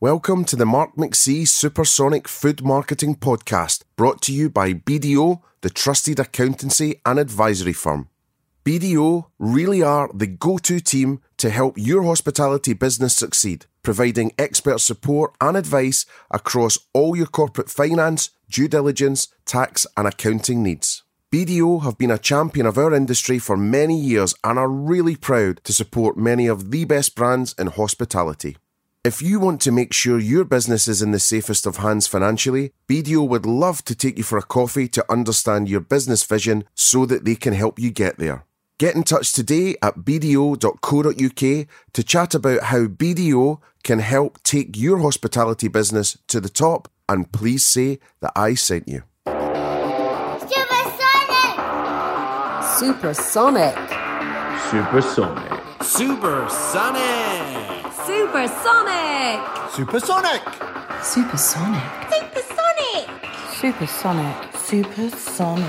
Welcome to the Mark McC Supersonic Food Marketing Podcast, brought to you by BDO, the trusted accountancy and advisory firm. BDO really are the go to team to help your hospitality business succeed, providing expert support and advice across all your corporate finance, due diligence, tax, and accounting needs. BDO have been a champion of our industry for many years and are really proud to support many of the best brands in hospitality. If you want to make sure your business is in the safest of hands financially, BDO would love to take you for a coffee to understand your business vision so that they can help you get there. Get in touch today at bdo.co.uk to chat about how BDO can help take your hospitality business to the top and please say that I sent you. Supersonic. Supersonic. Supersonic. Supersonic. Supersonic. Supersonic. Supersonic. Supersonic. Supersonic. Supersonic.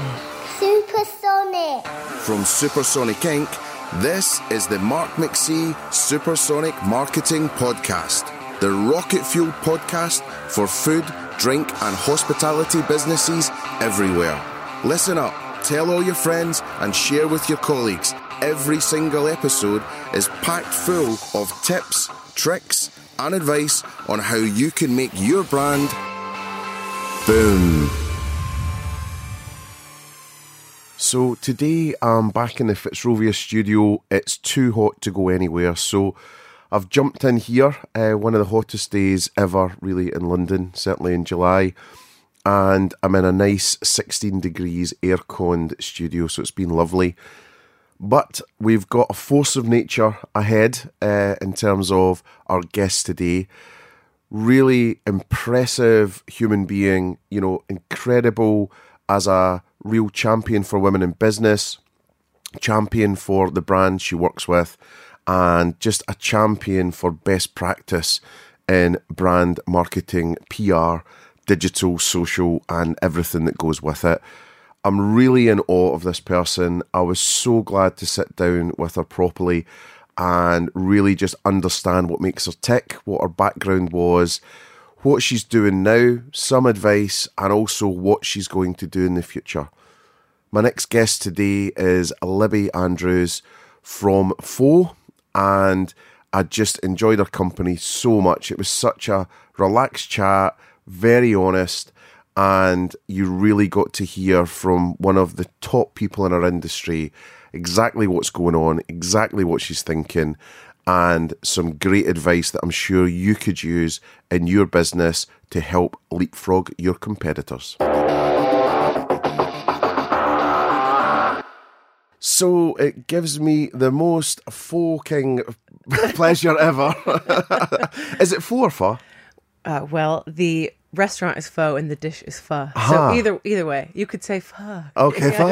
Supersonic from Supersonic Inc., this is the Mark McC Supersonic Marketing Podcast, the rocket fuel podcast for food, drink, and hospitality businesses everywhere. Listen up, tell all your friends, and share with your colleagues. Every single episode is packed full of tips, tricks, and advice on how you can make your brand boom. So today I'm back in the Fitzrovia studio. It's too hot to go anywhere, so I've jumped in here. Uh, one of the hottest days ever, really, in London, certainly in July. And I'm in a nice 16 degrees air conned studio, so it's been lovely. But we've got a force of nature ahead uh, in terms of our guest today. Really impressive human being, you know, incredible as a real champion for women in business, champion for the brand she works with, and just a champion for best practice in brand marketing, PR, digital, social, and everything that goes with it. I'm really in awe of this person. I was so glad to sit down with her properly and really just understand what makes her tick, what her background was, what she's doing now, some advice, and also what she's going to do in the future. My next guest today is Libby Andrews from Pho, and I just enjoyed her company so much. It was such a relaxed chat, very honest, and you really got to hear from one of the top people in our industry exactly what's going on, exactly what she's thinking, and some great advice that I'm sure you could use in your business to help leapfrog your competitors. So it gives me the most fucking pleasure ever. Is it four for? Uh, well, the restaurant is pho and the dish is pho. Ah. So either either way, you could say pho. Okay, pho.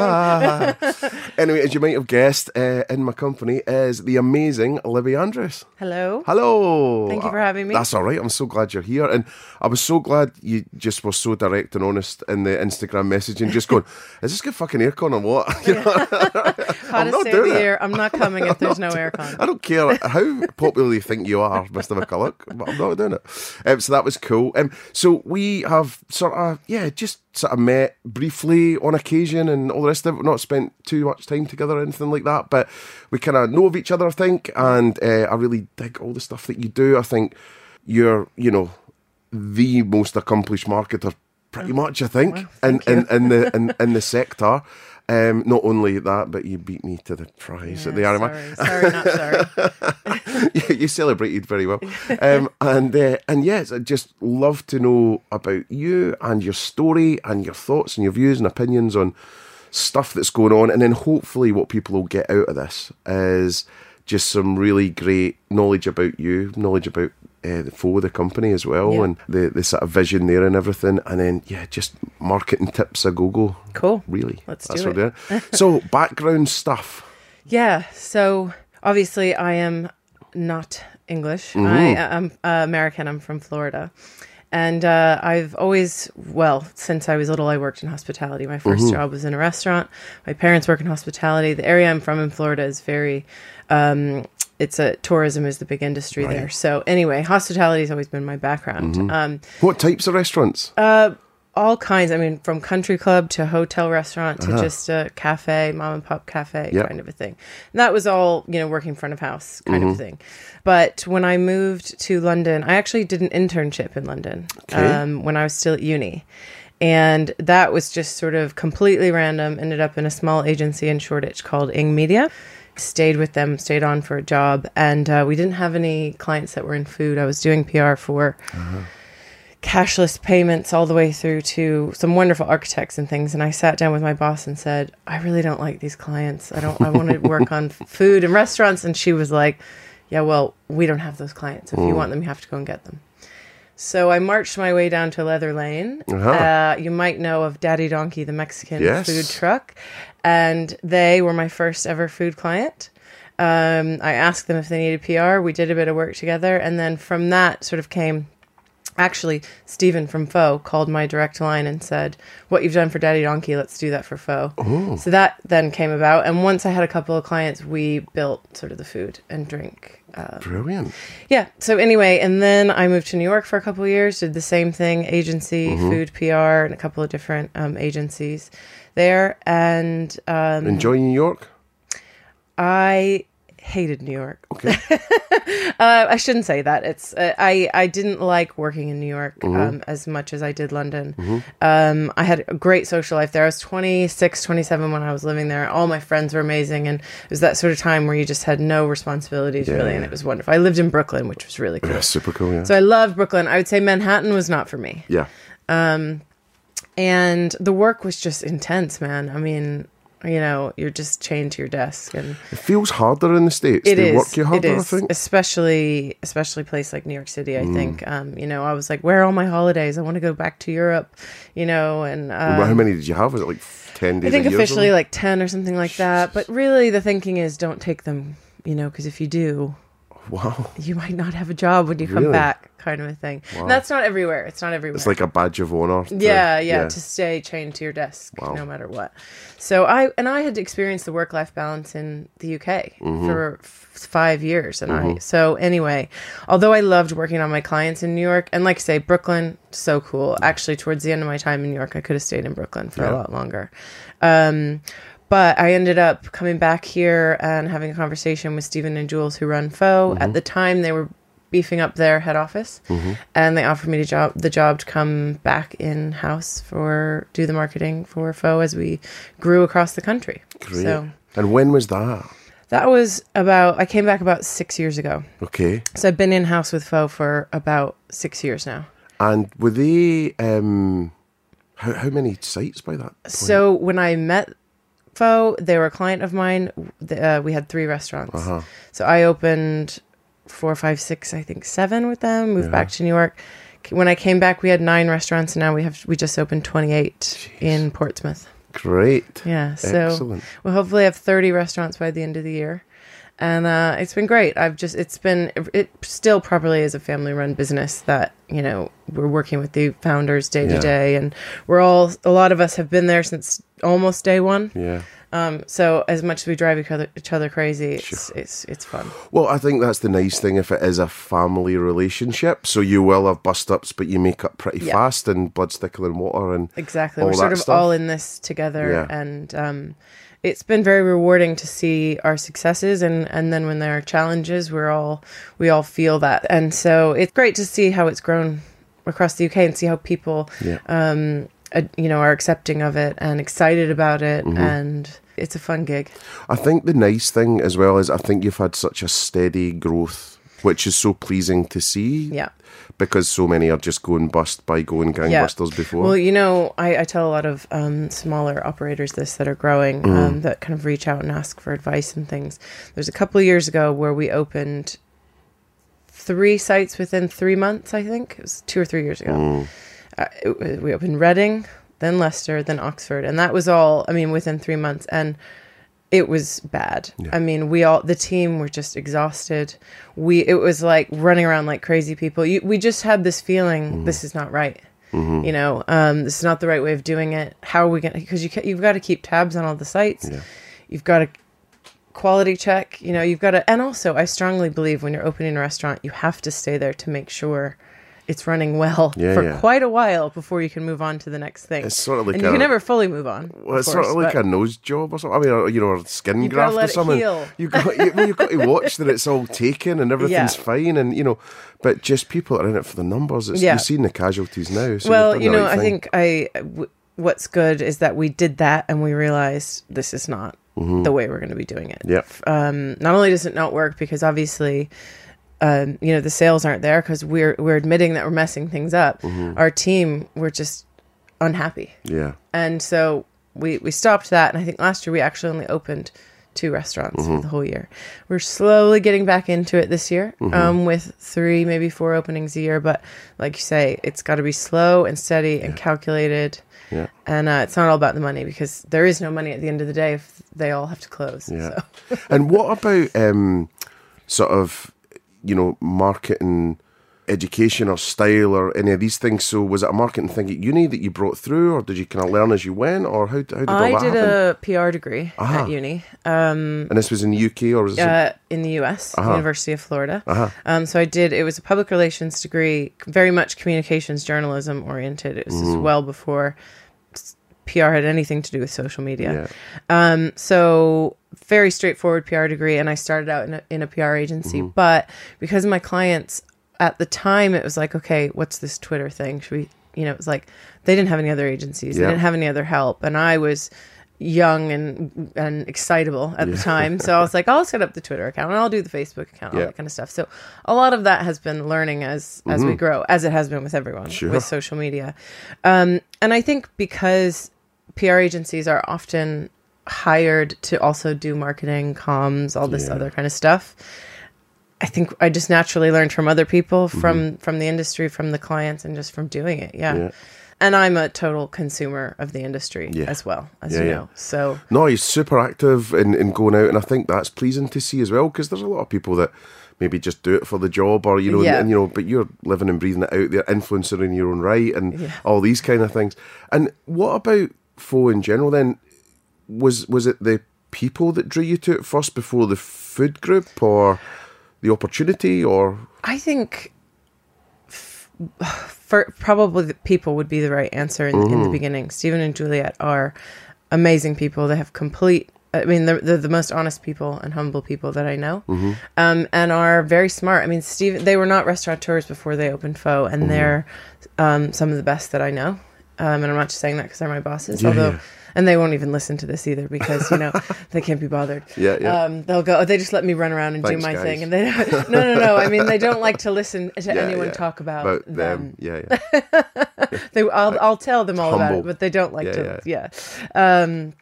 anyway, as you might have guessed, uh, in my company is the amazing Libby Andrews. Hello. Hello. Thank you for having me. That's all right. I'm so glad you're here. And I was so glad you just were so direct and honest in the Instagram messaging, just going, is this good fucking aircon or what? You know? I'm not doing the year. I'm not coming if there's no aircon. I don't care how popular you think you are, Mr. McCulloch, but I'm not doing it. Um, so that was cool. Um, so we have sort of, yeah, just sort of met briefly on occasion and all the rest of it. We've not spent too much time together or anything like that, but we kind of know of each other, I think. And uh, I really dig all the stuff that you do. I think you're, you know, the most accomplished marketer, pretty much, I think, in, in, in, the, in, in the sector. Um, not only that, but you beat me to the prize at the Yeah, RMI. sorry, sorry, not sorry. you, you celebrated very well. Um, and uh, and yes, I'd just love to know about you and your story and your thoughts and your views and opinions on stuff that's going on. And then hopefully, what people will get out of this is just some really great knowledge about you, knowledge about uh, the Pho, the company as well, Yeah. and the, the sort of vision there and everything. And then, yeah, just marketing tips a go go. Cool. Really. Let's That's do it. So, background stuff. Yeah. So obviously, I am not English. Mm-hmm. I am uh, American. I'm from Florida. And uh, I've always, well, since I was little, I worked in hospitality. My 1st job was in a restaurant. My parents work in hospitality. The area I'm from in Florida is very um, it's a tourism is the big industry there. So anyway, hospitality has always been my background. Mm-hmm. Um, What types of restaurants? all kinds. I mean, from country club to hotel restaurant to just a cafe, mom and pop cafe Uh-huh. Kind of a thing. And that was all, you know, working front of house kind Mm-hmm. of thing. But when I moved to London, I actually did an internship in London Okay. um, when I was still at uni. And that was just sort of completely random. Ended up in a small agency in Shoreditch called Ing Media. Stayed with them, stayed on for a job. And uh, we didn't have any clients that were in food. I was doing PR for cashless payments all the way through to some wonderful architects and things and I sat down with my boss and said I really don't like these clients I don't I want to work on food and restaurants and she was like yeah well we don't have those clients if you want them you have to go and get them so I marched my way down to Leather Lane. Uh-huh. uh, you might know of Daddy Donkey the Mexican Yes. food truck. And they were my first ever food client. Um, I asked them if they needed PR we did a bit of work together. And then from that sort of came actually Stephen from Pho called my direct line and said, "What you've done for Daddy Donkey, let's do that for Pho." So that then came about, and once I had a couple of clients, we built sort of the food and drink. Uh, Brilliant. yeah. So anyway, and then I moved to New York for a couple of years, did the same thing, agency, food PR, and a couple of different um, agencies there, and um, Enjoy New York? I hated New York. Okay. Uh, I shouldn't say that. It's uh, I I didn't like working in New York um, as much as I did London. Um, I had a great social life there. I was 26, 27 when I was living there. All my friends were amazing, and it was that sort of time where you just had no responsibilities really, and it was wonderful. I lived in Brooklyn, which was really cool. Yeah, super cool, yeah. So I loved Brooklyn. I would say Manhattan was not for me, yeah. Um, and the work was just intense, man. I mean. You know, you're just chained to your desk, and It feels harder in the States. It they is. work you harder, it I think. Mm. Especially, especially a place like New York City. I think. Um, you know, I was like, where are all my holidays? I want to go back to Europe. You know, and um, Well, How many did you have? Was it like 10 days I think officially like ten or something like that. But really, the thinking is, don't take them. You know, because if you do, Wow. you might not have a job when you come Really? back, kind of a thing. And that's not everywhere. It's not everywhere. It's like a badge of honor. to- yeah, yeah, to stay chained to your desk no matter what. So I and I had experienced the work life balance in the UK Mm-hmm. for f- five years, and I so anyway, although I loved working on my clients in New York, and like I say, Brooklyn, so cool. Actually, towards the end of my time in New York, I could have stayed in Brooklyn for a lot longer. Um, but I ended up coming back here and having a conversation with Stephen and Jules, who run Pho. At the time, they were beefing up their head office, and they offered me the job the job to come back in house for do the marketing for Pho as we grew across the country. Great. So And when was that? that was about I came back about six years ago. Okay. So I've been in house with Pho for about six years now. And were they, um, how, how many sites by that point? So when I met Pho, they were a client of mine. Uh, we had three restaurants. Uh-huh. So I opened four, five, six, I think seven with them. Moved back to New York. When I came back, we had nine restaurants, and now we have we just opened twenty eight in Portsmouth. Great. Yeah, so Excellent. we'll hopefully have thirty restaurants by the end of the year, and uh, it's been great. I've just it's been it still properly is a family run business that you know we're working with the founders day to Yeah. day, and we're all a lot of us have been there since almost day one. Yeah. Um, so as much as we drive each other, each other crazy, it's, it's it's fun. Well, I think that's the nice thing if it is a family relationship. So you will have bust ups, but you make up pretty Yeah. fast and blood stickle and water and Exactly. all We're sort of stuff. all in this together Yeah. and um it's been very rewarding to see our successes and and then when there are challenges we're all we all feel that. And so it's great to see how it's grown across the UK and see how people Yeah. um uh, you know are accepting of it and excited about it Mm-hmm. and it's a fun gig. I think the nice thing as well is I think you've had such a steady growth, which is so pleasing to see. Yeah. Because so many are just going bust by going gangbusters before. Well, you know, I, I tell a lot of um, smaller operators this that are growing Mm. um, that kind of reach out and ask for advice and things. There's a couple of years ago where we opened three sites within three months. I think it was two or three years ago. Mm. Uh, it, we opened Reading, then Leicester, then Oxford, and that was all. I mean, within three months, and it was bad. I mean, we all the team were just exhausted. We it was like running around like crazy people. You, we just had this feeling this is not right. You know, um, this is not the right way of doing it. How are we going? to Because you ca- you've got to keep tabs on all the sites. You've got to quality check. You know, you've got to, and also, I strongly believe when you're opening a restaurant, you have to stay there to make sure it's running well Yeah, for yeah. quite a while before you can move on to the next thing. It's sort of like and you can never fully move on. Well, it's course, sort of like a nose job or something. I mean, or, you know, or skin You've graft or something. You've got, you, well, you've got to watch that it's all taken and everything's Yeah. fine, and you know, but just people are in it for the numbers. It's, Yeah. You've seen the casualties now. So well, you know, right I thing. think I. W- what's good is that we did that and we realized this is not the way we're going to be doing it. Mm-hmm. Yep. Um, not only does it not work because obviously, um, you know, the sales aren't there because we're we're admitting that we're messing things up. Mm-hmm. Our team, we're just unhappy, Yeah. and so we we stopped that. And I think last year we actually only opened two restaurants Mm-hmm. for the whole year. We're slowly getting back into it this year Mm-hmm. um, with three, maybe four openings a year. But like you say, it's got to be slow and steady and calculated. Yeah. And uh, it's not all about the money because there is no money at the end of the day if they all have to close. Yeah. So. and what about um, sort of, you know, marketing, education, or style, or any of these things? So, was it a marketing thing at uni that you brought through, or did you kind of learn as you went, or how, how did all I that did happen? a PR degree Ah. at uni um, and this was in the UK, or was it? uh, in the US, Uh-huh. University of Florida. Um, so I did, it was a public relations degree, very much communications journalism oriented. It was Mm-hmm. well before PR had anything to do with social media. yeah. Um, so very straightforward PR degree, and I started out in a, in a PR agency. Mm-hmm. But because of my clients at the time, it was like, okay, what's this Twitter thing? Should we, you know, it was like they didn't have any other agencies, Yeah. they didn't have any other help, and I was young and and excitable at the time. So I was like, I'll set up the Twitter account and I'll do the Facebook account, all Yeah. that kind of stuff. So a lot of that has been learning as as we grow, as it has been with everyone Mm-hmm. Sure. with social media. Um, and I think because PR agencies are often hired to also do marketing, comms, all this Yeah. other kind of stuff. I think I just naturally learned from other people, Mm-hmm. from from the industry, from the clients, and just from doing it. Yeah. Yeah. And I'm a total consumer of the industry Yeah. as well, as you know. So No, he's super active in, in going out, and I think that's pleasing to see as well because there's a lot of people that maybe just do it for the job or you know, Yeah. and, you know, but you're living and breathing it out. They're influencer in your own right, and Yeah. all these kind of things. And what about Pho in general? Then was was it the people that drew you to it first before the food group, or the opportunity, or I think f- for probably the people would be the right answer in, Mm-hmm. in the beginning. Stephen and Juliet are amazing people. They have complete. I mean, they're, they're the most honest people and humble people that I know, Mm-hmm. um, and are very smart. I mean, Stephen. They were not restaurateurs before they opened Pho, Mm-hmm. and they're um, some of the best that I know. Um, and I'm not just saying that because they're my bosses, Yeah, although. yeah. And they won't even listen to this either because you know they can't be bothered. Yeah, yeah. Um, they'll go. They just let me run around and Thanks, do my guys. thing, and they don't, no, no, no. I mean, they don't like to listen to Yeah, anyone talk about, about them. them? Yeah, yeah. They, I'll, I'll tell them all about it, but they don't like to. Yeah. Um,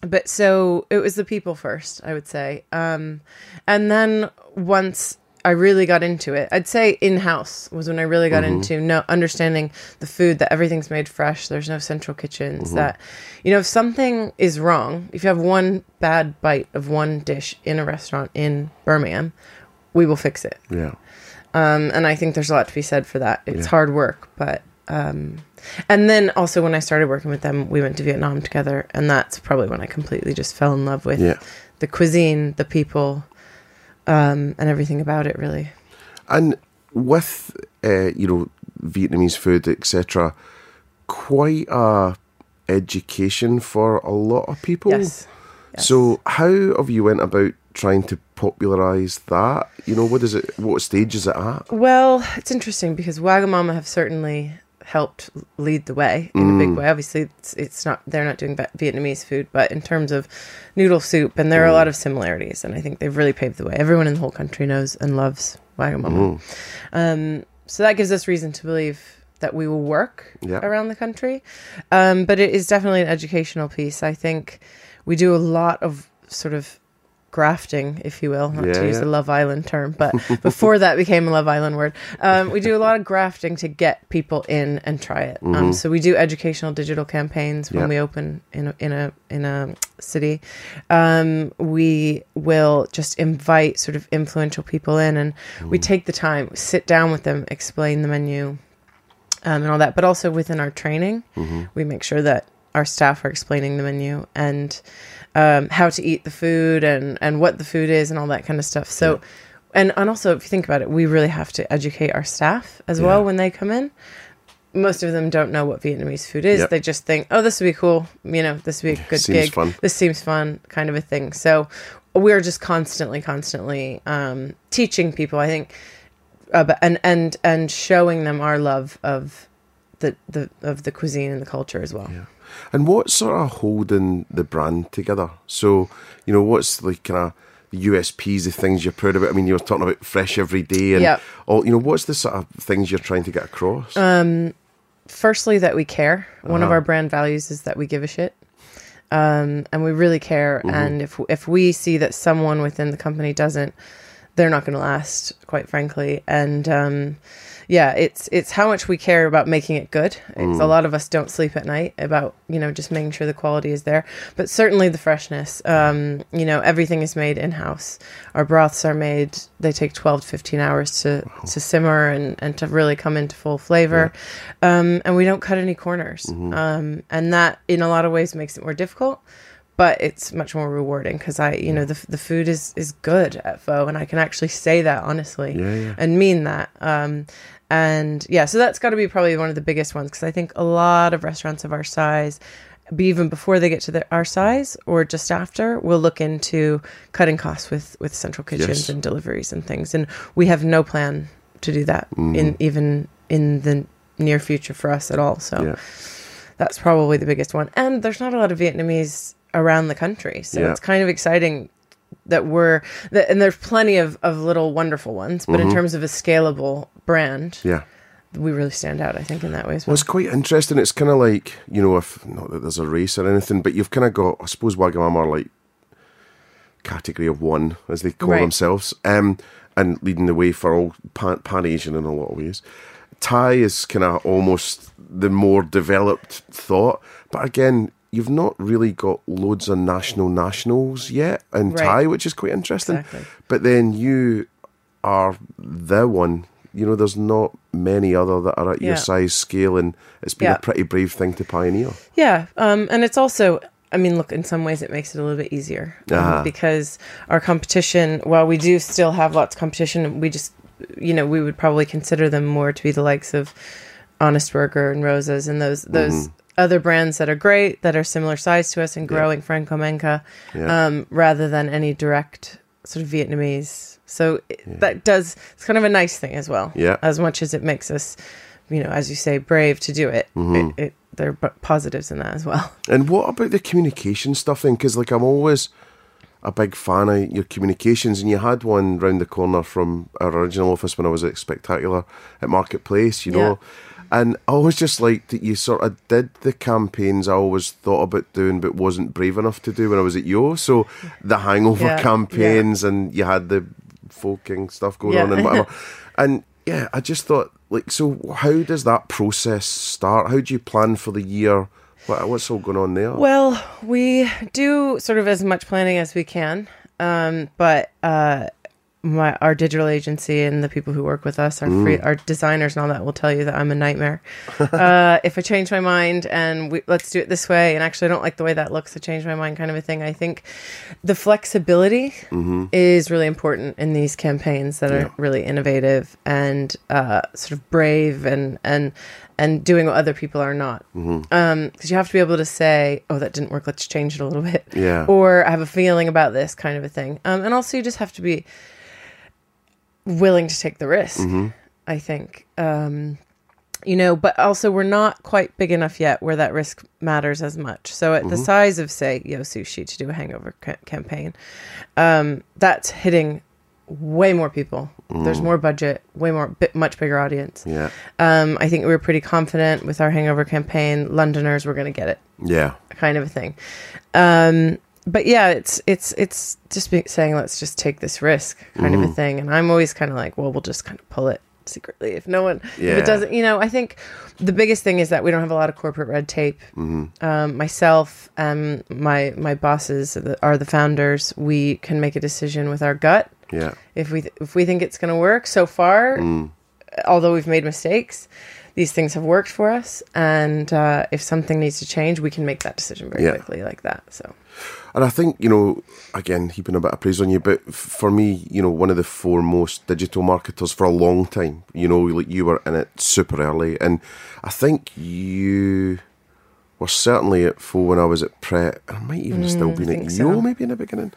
but so it was the people first, I would say, um, and then once I really got into it, I'd say in house was when I really got into no understanding the food that everything's made fresh. There's no central kitchens. That you know if something is wrong, if you have one bad bite of one dish in a restaurant in Birmingham, we will fix it. yeah. Um, and I think there's a lot to be said for that. It's Yeah. hard work, but um, and then also when I started working with them, we went to Vietnam together, and that's probably when I completely just fell in love with Yeah. the cuisine, the people, um, and everything about it. Really, And with uh, you know Vietnamese food, etc., quite a education for a lot of people. yes. Yes. So how have you went about trying to popularize that? You know, what is it? What stage is it at? Well, it's interesting because Wagamama have certainly helped lead the way in a big way. Obviously, it's, it's not they're not doing Vietnamese food, but in terms of noodle soup, and there are a lot of similarities, and I think they've really paved the way. Everyone in the whole country knows and loves Wagamama. Um, so that gives us reason to believe that we will work Yeah. around the country. Um, but it is definitely an educational piece. I think we do a lot of sort of grafting, if you will, not Yeah, to use yeah. the Love Island term, but before that became a Love Island word. Um, we do a lot of grafting to get people in and try it. Um, so we do educational digital campaigns when Mm-hmm. We open in a, in a in a city. Um, we will just invite sort of influential people in, and we take the time, sit down with them, explain the menu, um, and all that. But also within our training, we make sure that our staff are explaining the menu and um, how to eat the food and and what the food is and all that kind of stuff. So. And, and also, if you think about it, we really have to educate our staff as well when they come in. Most of them don't know what Vietnamese food is. Yep. They just think, "Oh, this would be cool. You know, this would be a good Seems gig. fun. This seems fun," kind of a thing. So we're just constantly, constantly um, teaching people. I think, about, and and and showing them our love of the the of the cuisine and the culture as well. And what's sort of holding the brand together? So, you know, what's like kind of the USPs, the things you're proud about? I mean, you were talking about fresh every day and Yep. all, you know, what's the sort of things you're trying to get across? Um, firstly that we care one Uh-huh. of our brand values is that we give a shit um, and we really care Mm-hmm. and if if we see that someone within the company doesn't they're not going to last quite frankly. And um, yeah it's it's how much we care about making it good. It's, Mm. a lot of us don't sleep at night about you know just making sure the quality is there. But certainly the freshness um, you know everything is made in house our broths are made they take 12 to 15 hours to to simmer and and to really come into full flavor. Um, and we don't cut any corners. Um, and that in a lot of ways makes it more difficult but it's much more rewarding because I, you know, the the food is is good at Pho, and I can actually say that honestly Yeah, yeah. and mean that. Um, and yeah, so that's got to be probably one of the biggest ones because I think a lot of restaurants of our size, be even before they get to the, our size or just after, will look into cutting costs with with central kitchens Yes. and deliveries and things. And we have no plan to do that Mm. in even in the near future for us at all. So yeah. that's probably the biggest one. And there's not a lot of Vietnamese around the country, so Yeah. it's kind of exciting that we're that, and there's plenty of of little wonderful ones, but in terms of a scalable brand, Mm-hmm. Yeah. we really stand out. I think in that way as Well, well. it's quite interesting. It's kind of like, you know, if not that there's a race or anything, but you've kind of got, I suppose, Wagamama are like category of one, as they call Right. themselves, um, and leading the way for all pan, pan Asian in a lot of ways. Thai is kind of almost the more developed thought, but again, you've not really got loads of national nationals yet in Right. Thai, which is quite interesting. Exactly. But then you are the one. You know, there's not many other that are at Yeah. your size scale, and it's been Yeah. a pretty brave thing to pioneer. Yeah, um, and it's also, I mean, look, in some ways it makes it a little bit easier um, Ah. because our competition, while we do still have lots of competition, we just, you know, we would probably consider them more to be the likes of Honest Burger and Rosa's and those those Mm-hmm. Other brands that are great that are similar size to us and growing, Franco Manca, Yeah. um, rather than any direct sort of Vietnamese. So it, that does it's kind of a nice thing as well. Yeah. As much as it makes us, you know, as you say, brave to do it, Mm-hmm. it, it there are positives in that as well. And what about the communication stuff then? Because like I'm always a big fan of your communications, and you had one round the corner from our original office when I was at Spectacular at Marketplace, you know. And I always just liked that you sort of did the campaigns I always thought about doing, but wasn't brave enough to do when I was at Yo. So the hangover Yeah, campaigns, and you had the folking stuff going Yeah. on and whatever. and yeah, I just thought like, so how does that process start? How do you plan for the year? What, what's all going on there? Well, we do sort of as much planning as we can, um, but uh, my our digital agency and the people who work with us, our free, our designers and all that, will tell you that I'm a nightmare. uh, if I change my mind and we, let's do it this way, and actually I don't like the way that looks, I change my mind, kind of a thing. I think the flexibility is really important in these campaigns that are really innovative and uh, sort of brave and and and doing what other people are not. Because you have to be able to say, "Oh, that didn't work. Let's change it a little bit." Yeah. Or I have a feeling about this kind of a thing. Um, and also, you just have to be willing to take the risk. I think. Um, you know, but also we're not quite big enough yet where that risk matters as much. So at the size of, say, Yo Sushi to do a hangover ca- campaign, um, that's hitting way more people. There's more budget, way more, bit, much bigger audience. yeah, Um, I think we were pretty confident with our hangover campaign. Londoners were going to get it, yeah, kind of a thing. Um, but yeah, it's it's it's just saying let's just take this risk, kind of a thing. And I'm always kind of like, well, we'll just kind of pull it secretly if no one if Yeah. it doesn't. You know, I think the biggest thing is that we don't have a lot of corporate red tape. Um, myself, um, my my bosses are the- are the founders. We can make a decision with our gut yeah. if we if we think it's going to work so far although we've made mistakes, these things have worked for us. And uh, if something needs to change, we can make that decision very Yeah. quickly, like that. So And I think, you know, again, heaping a bit of praise on you, but f- for me, you know, one of the foremost digital marketers for a long time, you know, like you were in it super early. And I think you were certainly at full when I was at Pret. And I might even have still been Mm, at so. Yo maybe in the beginning.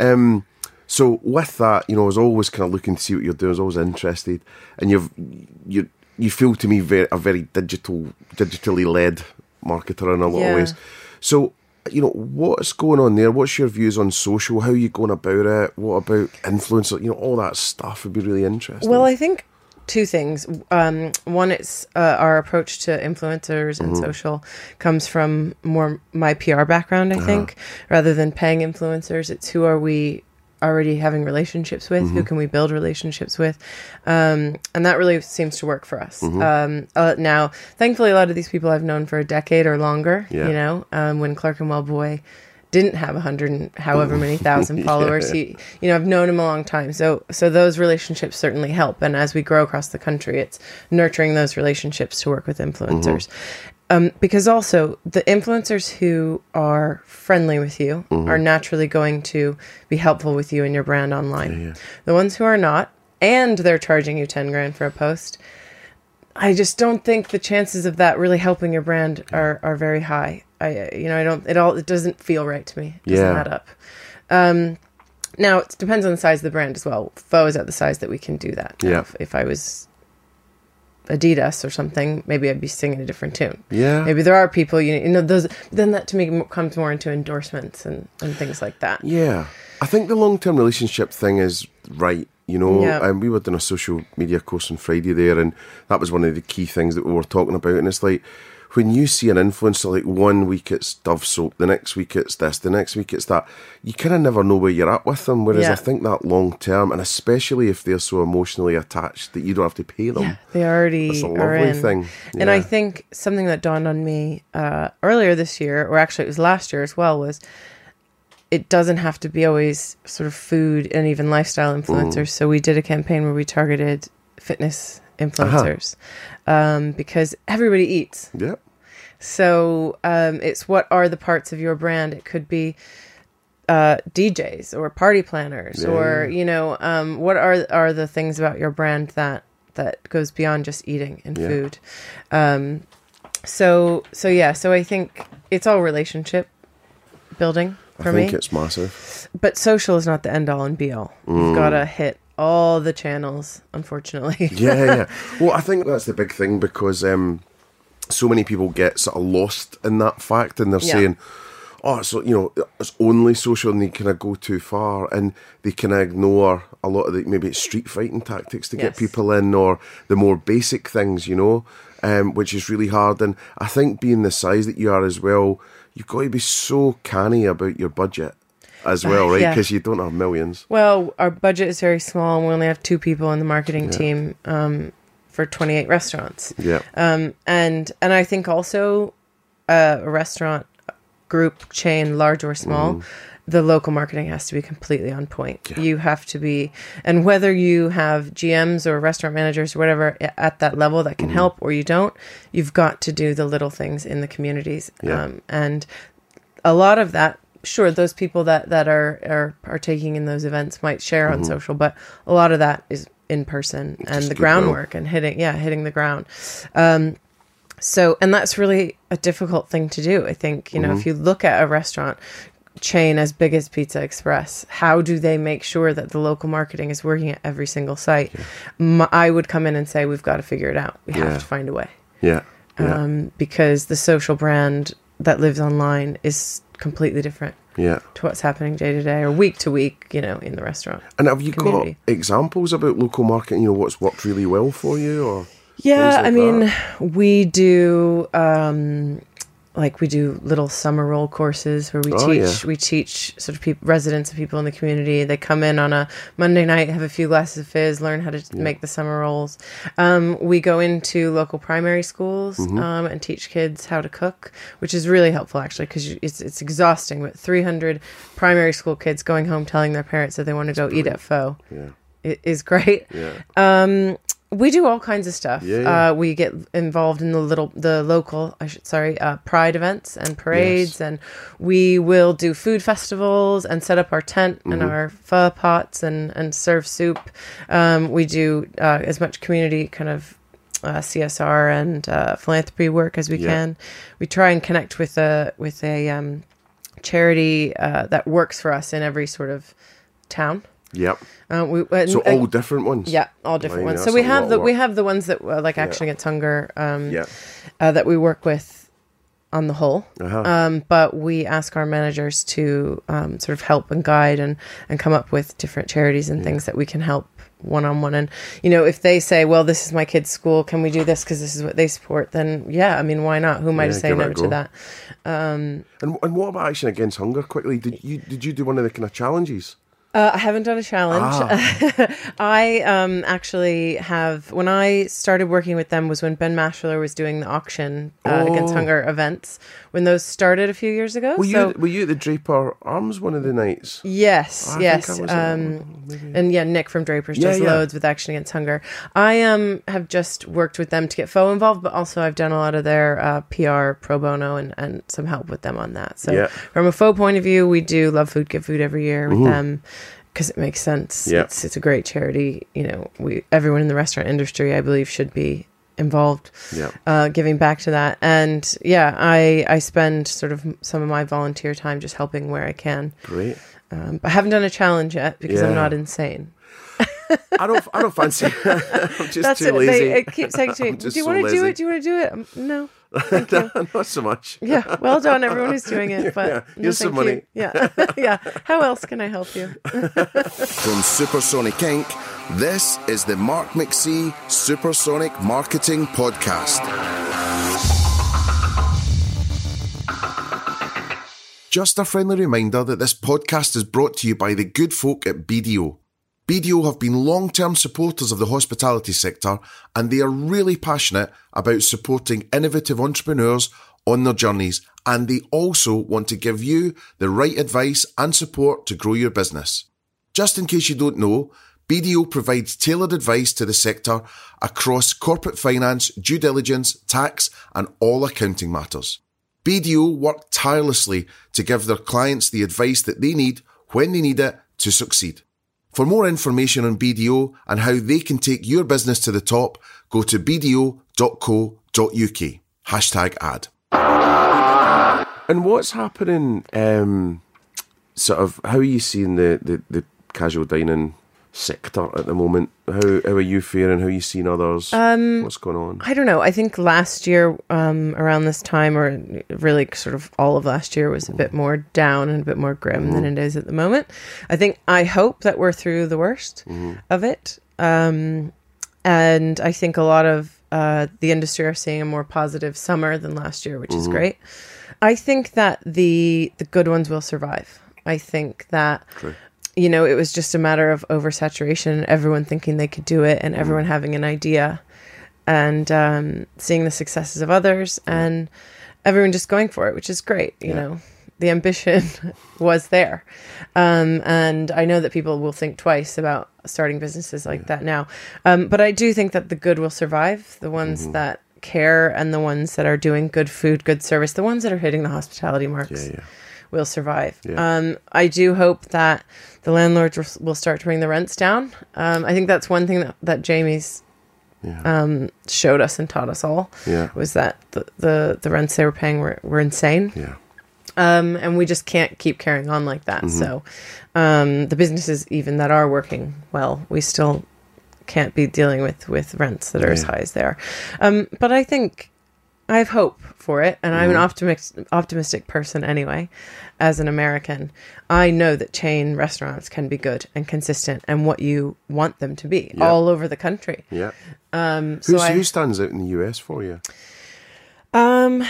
Um, so with that, you know, I was always kind of looking to see what you're doing. I was always interested, and you've you you feel to me very a very digital, digitally led marketer in a lot Yeah. of ways. So you know what's going on there? What's your views on social? How are you going about it? What about influencer? You know, all that stuff would be really interesting. Well, I think two things. Um, one, it's uh, our approach to influencers and social comes from more my PR background, I think, rather than paying influencers. It's who are we already having relationships with? Who can we build relationships with? Um, and that really seems to work for us. Um, uh, now, thankfully, a lot of these people I've known for a decade or longer. Yeah. You know, um, when Clerkenwell Boy didn't have a hundred and however many thousand followers. He, you know, I've known him a long time. So, so those relationships certainly help. And as we grow across the country, it's nurturing those relationships to work with influencers. Um, because also the influencers who are friendly with you are naturally going to be helpful with you and your brand online. The ones who are not, and they're charging you 10 grand for a post, I just don't think the chances of that really helping your brand are, are very high. I, you know, I don't, it all, it doesn't feel right to me. It doesn't Yeah. add up. Um, now it depends on the size of the brand as well. Pho is at the size that we can do that. Yeah. If, if I was Adidas or something, maybe I'd be singing a different tune. Yeah. Maybe there are people, you know, you know those, then that to me comes more into endorsements and, and things like that. Yeah, I think the long term relationship thing is right. You know, Yeah. and we were doing a social media course on Friday there, and that was one of the key things that we were talking about. And it's like when you see an influencer, like one week it's Dove soap, the next week it's this, the next week it's that. You kind of never know where you're at with them. Whereas Yeah. I think that long term, and especially if they're so emotionally attached that you don't have to pay them. Yeah, they already a are in. thing. And I think something that dawned on me uh, earlier this year, or actually it was last year as well, was it doesn't have to be always sort of food and even lifestyle influencers. So we did a campaign where we targeted fitness influencers um, because everybody eats. Yeah, So um, it's what are the parts of your brand? It could be uh, DJs or party planners, Yeah, or you know, um, what are are the things about your brand that that goes beyond just eating and Yeah. food? Um, so so yeah, so I think it's all relationship building for I think me, it's massive. but social is not the end all and be all. Mm. You've got to hit all the channels, unfortunately. yeah, yeah. Well, I think that's the big thing because um, so many people get sort of lost in that fact, and they're Yeah. saying, "Oh, so you know, it's only social," and they kind of go too far, and they kind of ignore a lot of the maybe it's street fighting tactics to get people in, or the more basic things, you know, um, which is really hard. And I think being the size that you are as well, you've got to be so canny about your budget as well, right? Yeah. Because you don't have millions. Well, our budget is very small, and we only have two people in the marketing team um, for 28 restaurants. Yeah. Um, and and I think also uh, a restaurant group chain, large or small, the local marketing has to be completely on point. You have to be, and whether you have GMs or restaurant managers or whatever at that level that can help, or you don't, you've got to do the little things in the communities. Yeah. Um, and a lot of that sure those people that that are are partaking in those events might share on social but a lot of that is in person and just the groundwork and hitting yeah hitting the ground. Um so and that's really a difficult thing to do i think. You know if you look at a restaurant chain as big as pizza express how do they make sure that the local marketing is working at every single site? I would come in and say we've got to figure it out. We Yeah. have to find a way. Yeah. Yeah. um, because the social brand that lives online is completely different yeah. to what's happening day to day or week to week, you know, in the restaurant. And have you community. got examples about local marketing? You know, what's worked really well for you, or Yeah, like I mean, that? we do um like we do little summer roll courses where we Oh, teach yeah. we teach sort of residents of people in the community. They come in on a Monday night, have a few glasses of fizz, learn how to make the summer rolls. Um, we go into local primary schools Mm-hmm. um, and teach kids how to cook, which is really helpful actually because it's it's exhausting. But 300 primary school kids going home telling their parents that they want to go eat at pho yeah, is great. yeah, Um, we do all kinds of stuff. Yeah, yeah. Uh, we get involved in the little, the local, I should sorry, uh, pride events and parades, Yes. and we will do food festivals and set up our tent and Mm-hmm. our pho pots and and serve soup. Um, we do uh, as much community kind of uh, CSR and uh, philanthropy work as we Yeah. can. We try and connect with a with a um, charity uh, that works for us in every sort of town. Yep. Uh, we, and- So and- all different ones. yeah, all different ones. So we have the we have the ones that uh, like Action Against Hunger um, Yeah. uh, that we work with on the whole. Uh-huh. Um, but we ask our managers to um, sort of help and guide and and come up with different charities and things that we can help one on one. And you know, if they say, "Well, this is my kid's school, can we do this because this is what they support?" Then yeah, I mean, why not? Who am I to Yeah, say no to that? And, and what about Action Against Hunger? Quickly, did you did you do one of the kind of challenges? Uh, I haven't done a challenge. Ah. I um, actually have. When I started working with them was when Ben Mashler was doing the auction uh, against Oh. hunger events. When those started a few years ago. Were you so were you at the Draper Arms one of the nights? yes, think yes. I was at Um, and yeah, Nick from Drapers Yeah, does yeah. loads with Action Against Hunger. I um have just worked with them to get Pho involved, but also I've done a lot of their uh, PR pro bono and, and some help with them on that. So Yeah. from a Pho point of view, we do Love Food, Give Food every year with them because it makes sense. Yeah. It's it's a great charity. You know, we everyone in the restaurant industry, I believe, should be involved Yeah. uh, giving back to that. And yeah, I I spend sort of some of my volunteer time just helping where I can. Great. Um, but I haven't done a challenge yet because I'm not insane. I don't I don't fancy. I'm just That's too it. lazy. They, it keeps saying to me, "Do you so want to do it? Do you want to do it?" Um, no. Not so much. Yeah. Well done, everyone who's doing it. But Yeah, no, here's some thank you. money. Yeah. yeah. How else can I help you? From Supersonic Inc., this is the Mark McC Supersonic Marketing Podcast. Just a friendly reminder that this podcast is brought to you by the good folk at BDO. BDO have been long term supporters of the hospitality sector and they are really passionate about supporting innovative entrepreneurs on their journeys and they also want to give you the right advice and support to grow your business. Just in case you don't know, BDO provides tailored advice to the sector across corporate finance, due diligence, tax, and all accounting matters. BDO work tirelessly to give their clients the advice that they need when they need it to succeed. For more information on BDO and how they can take your business to the top, go to bdo.co.uk. Hashtag ad. And what's happening, um, sort of, how are you seeing the, the, the casual dining sector at the moment? How, how are you faring? How are you seeing others? Um, what's going on? I don't know. I think last year, um, around this time, or really sort of all of last year, was a bit more down and a bit more grim than it is at the moment. I think I hope that we're through the worst of it, um, and I think a lot of uh, the industry are seeing a more positive summer than last year, which is great. I think that the the good ones will survive. I think that you know, it was just a matter of oversaturation, everyone thinking they could do it, and everyone having an idea, and um, seeing the successes of others, and everyone just going for it, which is great. You know, the ambition was there, um, and I know that people will think twice about starting businesses like that now. Um, but I do think that the good will survive. The ones that care and the ones that are doing good food, good service, the ones that are hitting the hospitality marks Yeah, yeah. Will survive. Yeah. Um, I do hope that the landlords will- start to bring the rents down. Um, I think that's one thing that, that Jamie's um, showed us and taught us all Yeah. was that the, the, the rents they were paying were, were insane. Yeah. Um, and we just can't keep carrying on like that. Mm-hmm. So um, the businesses even that are working well, we still can't be dealing with, with rents that are as high as they are. Um, but I think I have hope for it, and I'm an Mm-hmm. optimistic optimistic person anyway. As an American, I know that chain restaurants can be good and consistent, and what you want them to be Yeah. all over the country. Yeah. Um, so Who's, I, who stands out in the US for you? um,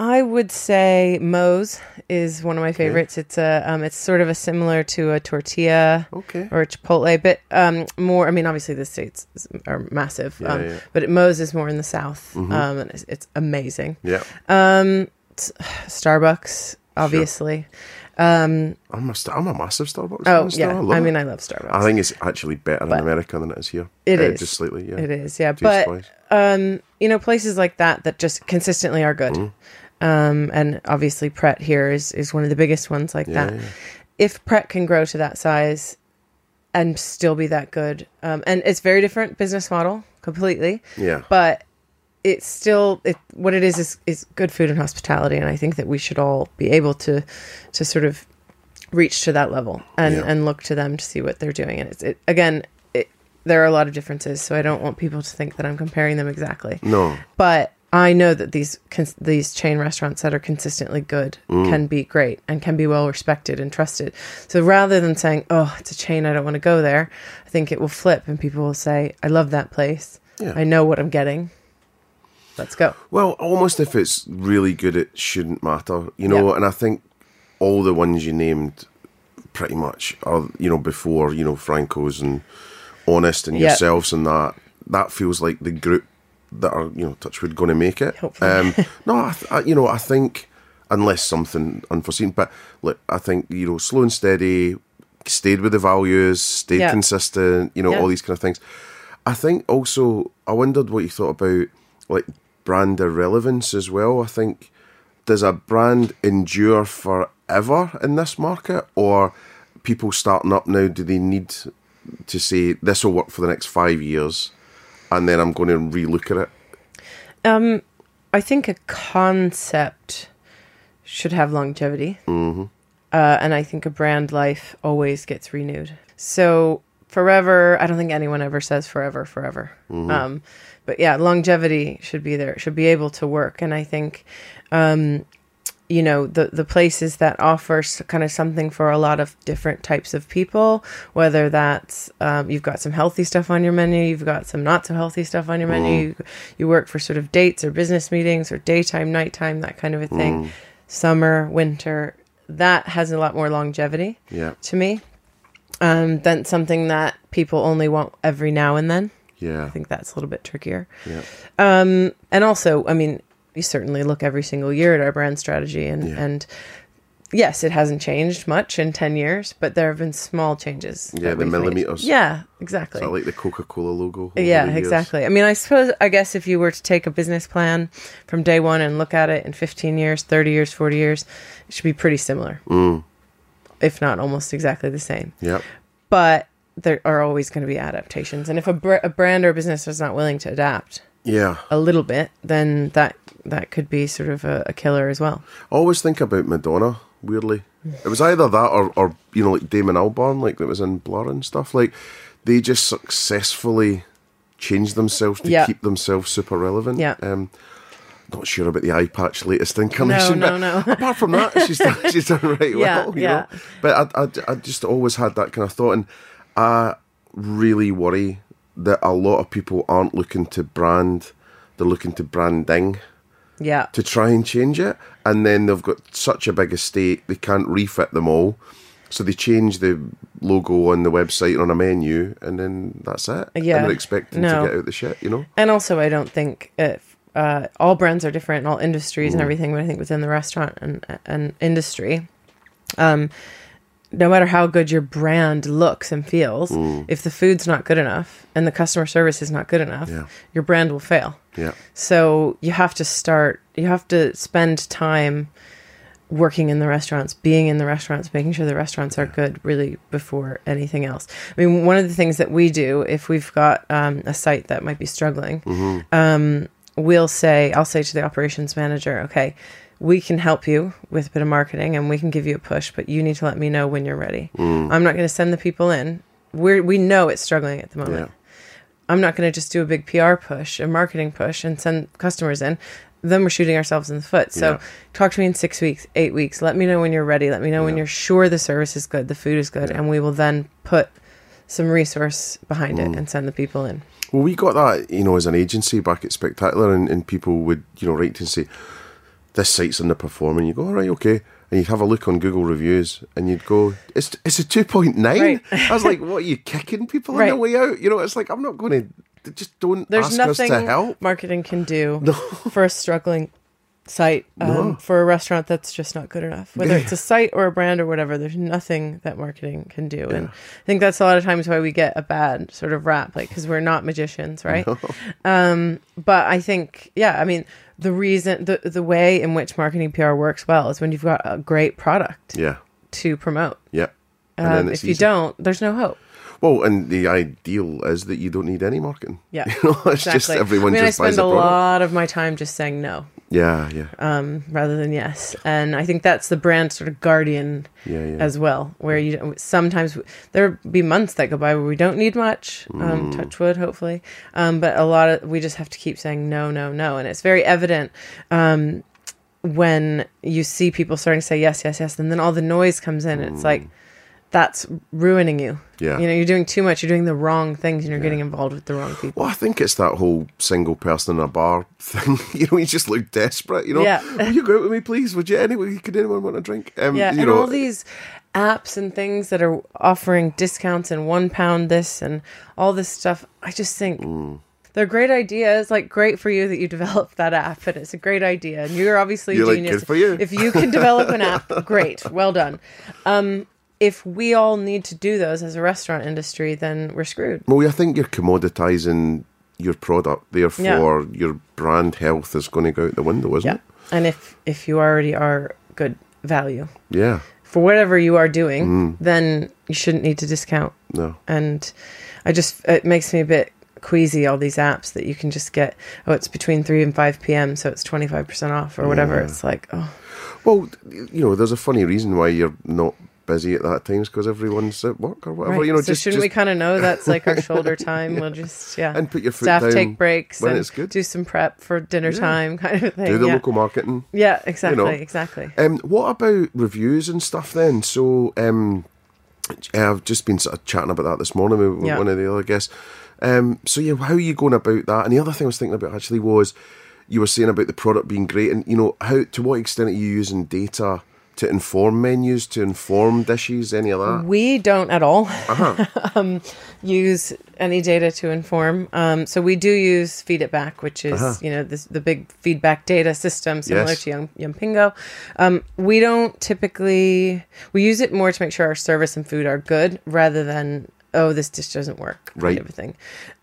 I would say Moe's is one of my favorites. It's a um, it's sort of a similar to a tortilla Okay. or a Chipotle, but um, more. I mean, obviously the states are massive, um, yeah. Mm-hmm. but Moe's is more in the south, um, and it's, it's amazing. Yeah. Um, Starbucks, obviously, I'm a, Star- I'm a massive Starbucks Oh still. yeah, love I mean I love Starbucks. I think it's actually better in America than it is here. It Uh, is. just slightly. Yeah, It is, yeah. Taste but um, you know, places like that that just consistently are good. Mm. Um, and obviously Pret here is is one of the biggest ones like Yeah, that. yeah. If Pret can grow to that size and still be that good, um, and it's very different business model completely. Yeah. But it's still it what it is is is good food and hospitality, and I think that we should all be able to to sort of reach to that level and Yeah. and look to them to see what they're doing. And it's it again. It, there are a lot of differences, so I don't want people to think that I'm comparing them exactly. No. But I know that these cons- these chain restaurants that are consistently good mm. can be great and can be well respected and trusted. So rather than saying, "Oh, it's a chain, I don't want to go there," I think it will flip and people will say, "I love that place. Yeah. I know what I'm getting. Let's go." Well, almost if it's really good, it shouldn't matter, you know. Yeah. And I think all the ones you named, pretty much, are you know before you know Franco's and Honest and Yeah. yourselves and that. That feels like the group that are you know Touchwood going to make it. Hopefully. Um, no, I, th- I, you know I think unless something unforeseen, but look, I think you know slow and steady, stayed with the values, stayed Yeah. consistent, you know Yeah. all these kind of things. I think also I wondered what you thought about like brand irrelevance as well. I think does a brand endure forever in this market, or people starting up now? Do they need to say this will work for the next five years, and then I'm going to relook at it? I think a concept should have longevity. Mm-hmm. Uh, and I think a brand life always gets renewed. So forever, I don't think anyone ever says forever, forever. Um, but yeah, longevity should be there. It should be able to work. And I think, um, you know, the, the places that offer kind of something for a lot of different types of people, whether that's um, you've got some healthy stuff on your menu, you've got some not so healthy stuff on your menu, you, you work for sort of dates or business meetings or daytime, nighttime, that kind of a thing, summer, winter, that has a lot more longevity Yeah, to me um, than something that people only want every now and then. yeah, I think that's a little bit trickier. yeah. Um, and also, I mean, we certainly look every single year at our brand strategy, and Yeah. and yes, it hasn't changed much in ten years, but there have been small changes. Yeah, the we've made. millimeters. Yeah, exactly. I like the Coca Cola logo. yeah, exactly. I mean, I suppose, I guess if you were to take a business plan from day one and look at it in 15 years, 30 years, 40 years, it should be pretty similar, Mm. if not almost exactly the same. Yep. But there are always going to be adaptations. And if a, br- a brand or a business is not willing to adapt Yeah. a little bit, then that that could be sort of a, a killer as well. I always think about Madonna, weirdly. It was either that or, or you know, like Damon Albarn, like that was in Blur and stuff. Like, they just successfully changed themselves to Yeah. keep themselves super relevant. Yeah. Um, not sure about the eye patch latest incarnation. No, no, no. Apart from that, she's done, she's done right Yeah, well. You yeah. know? But I, I, I just always had that kind of thought. And I really worry that a lot of people aren't looking to brand, they're looking to branding Yeah. to try and change it, and then they've got such a big estate they can't refit them all, so they change the logo on the website and on a menu, and then that's it. Yeah. and they're expecting No. to get out the shit, you know. And also, I don't think if, uh, all brands are different, in all industries Mm. and everything. But I think within the restaurant and and industry, um, no matter how good your brand looks and feels, Mm. if the food's not good enough and the customer service is not good enough, Yeah. your brand will fail. Yeah, So you have to start. You have to spend time working in the restaurants, being in the restaurants, making sure the restaurants are good, really before anything else. I mean, one of the things that we do if we've got um, a site that might be struggling, um, we'll say, I'll say to the operations manager, okay. We can help you with a bit of marketing and we can give you a push, but you need to let me know when you're ready. I'm not going to send the people in. We're, we know it's struggling at the moment. yeah, I'm not going to just do a big PR push, a marketing push, and send customers in. Then we're shooting ourselves in the foot. So Yeah. talk to me in six weeks, eight weeks. Let me know when you're ready. Let me know when you're sure the service is good, the food is good, and we will then put some resource behind Mm. it and send the people in. Well, we got that, you know, as an agency back at Spectacular, and, and people would, you know, write to and say, "This site's underperforming." You go, "All right, okay," and you'd have a look on Google reviews, and you'd go, "It's it's a two point nine. Right. I was like, "What are you kicking people on the way out?" You know, it's like I'm not going to just don't There's ask us nothing to help. marketing can do for a struggling site um, for a restaurant that's just not good enough. Whether it's a site or a brand or whatever, there's nothing that marketing can do. And I think that's a lot of times why we get a bad sort of rap, like because we're not magicians, right? Um, but I think, yeah, I mean, the reason, the the way in which marketing PR works well is when you've got a great product Yeah. to promote. Yeah. And Um, if you don't, there's no hope. Well, and the ideal is that you don't need any marketing. Yeah, You know, it's just everyone I mean, just I buys spend a a lot of my time just saying no Yeah, yeah. um, rather than yes, and I think that's the brand sort of guardian Yeah, yeah. as well. Where you sometimes there be months that go by where we don't need much. Mm. Um, touch wood, hopefully, um, but a lot of we just have to keep saying no, no, no, and it's very evident. Um, when you see people starting to say yes, yes, yes, and then all the noise comes in, it's like that's ruining you. Yeah. You know, you're doing too much, you're doing the wrong things, and you're getting involved with the wrong people. Well, I think it's that whole single person in a bar thing. You know, you just look desperate. You know, Yeah. will you go out with me, please? Would you? Anyway, could anyone want a drink? Um, Yeah, you and know, all these apps and things that are offering discounts and one pound this and all this stuff. I just think Mm. they're great ideas. Like, great for you that you developed that app, and it's a great idea. And you're obviously You're a like, genius. for you. If you can develop an app, great, well done. Um, if we all need to do those as a restaurant industry, then we're screwed. Well, I think you're commoditizing your product, therefore your brand health is going to go out the window, isn't Yeah, it? and if if you already are good value Yeah. for whatever you are doing, Mm. then you shouldn't need to discount. No. and I just it makes me a bit queasy all these apps that you can just get oh it's between 3 and 5 p.m so it's 25% off or whatever Yeah. it's like oh Well, you know, there's a funny reason why you're not busy at that times because everyone's at work or whatever. right. You know, so just shouldn't we kind of know that's like our shoulder time we'll just yeah and put your foot staff down take breaks when and it's good. do some prep for dinner time kind of thing Do the yeah. local marketing. yeah exactly know. exactly Um, what about reviews and stuff then? So, um, I've just been sort of chatting about that this morning with Yeah. one of the other guests. Um, so yeah, how are you going about that? And the other thing I was thinking about actually was you were saying about the product being great, and you know how to what extent are you using data to inform menus, to inform dishes, any of that? We don't at all Uh-huh. um, use any data to inform. Um, so we do use Feed It Back, which is you know this, the big feedback data system similar Uh-huh. Yes. to Yum, Yumpingo. Um, we don't typically we use it more to make sure our service and food are good rather than oh this dish doesn't work Right. kind of a thing.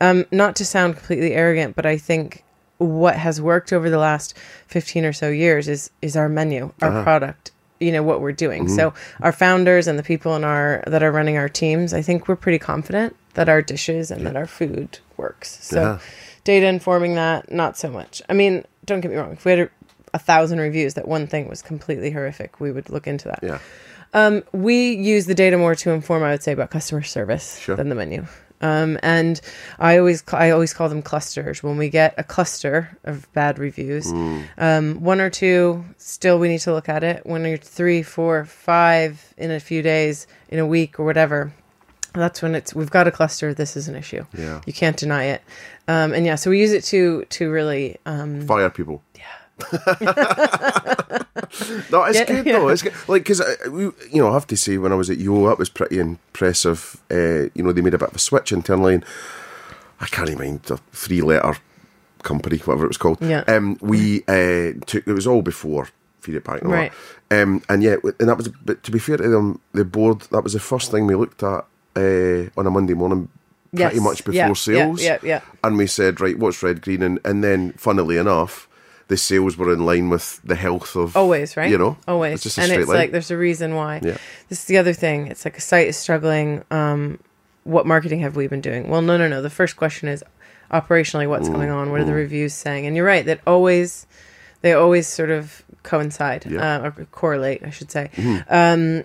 Um, not to sound completely arrogant, but I think what has worked over the last 15 or so years is is our menu our Uh-huh. product you know what we're doing Mm-hmm. so our founders and the people in our that are running our teams i think we're pretty confident that our dishes and that our food works so Yeah. data informing that not so much i mean don't get me wrong if we had a, a thousand reviews that one thing was completely horrific we would look into that Yeah, we use the data more to inform, I would say, about customer service Sure. than the menu. Um, and I always I always call them clusters. When we get a cluster of bad reviews, um, one or two, still we need to look at it. When you're three, four, five in a few days, in a week, or whatever, that's when it's we've got a cluster. This is an issue. Yeah. you can't deny it. Um, and yeah, so we use it to to really um, fire people. no, it's Yeah, good yeah. though. It's good. like because you know I have to say when I was at Yo, that was pretty impressive. Uh, you know they made a bit of a switch internally. And I can't even mind the three letter company, whatever it was called. Yeah. Um, we uh, took it was all before feed it back Right. Um, and yeah, and that was. But to be fair to them, the board that was the first thing we looked at uh, on a Monday morning. Pretty Yes. much before Yeah, yeah, sales, yeah, yeah. and we said, right, what's red, green, and, and then, funnily enough, the sales were in line with the health of Always, right? You know, always. It's just a and straight it's line. like there's a reason why. Yeah. This is the other thing. It's like a site is struggling. Um, what marketing have we been doing? Well, no, no, no. The first question is operationally, what's going on? What are the reviews saying? And you're right that always they always sort of coincide Yeah. uh, or correlate, I should say. Um,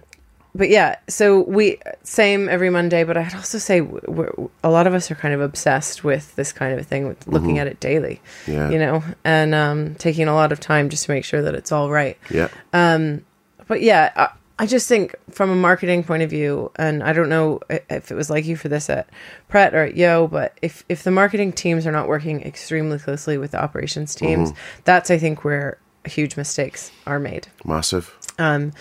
but yeah, so we same every Monday. But I'd also say we're, a lot of us are kind of obsessed with this kind of a thing, with looking at it daily. Yeah. you know, and um, taking a lot of time just to make sure that it's all right yeah, but yeah, I, I just think from a marketing point of view, and I don't know if it was like you for this at Pret or at Yo, but if if the marketing teams are not working extremely closely with the operations teams, that's I think where huge mistakes are made. massive. Um,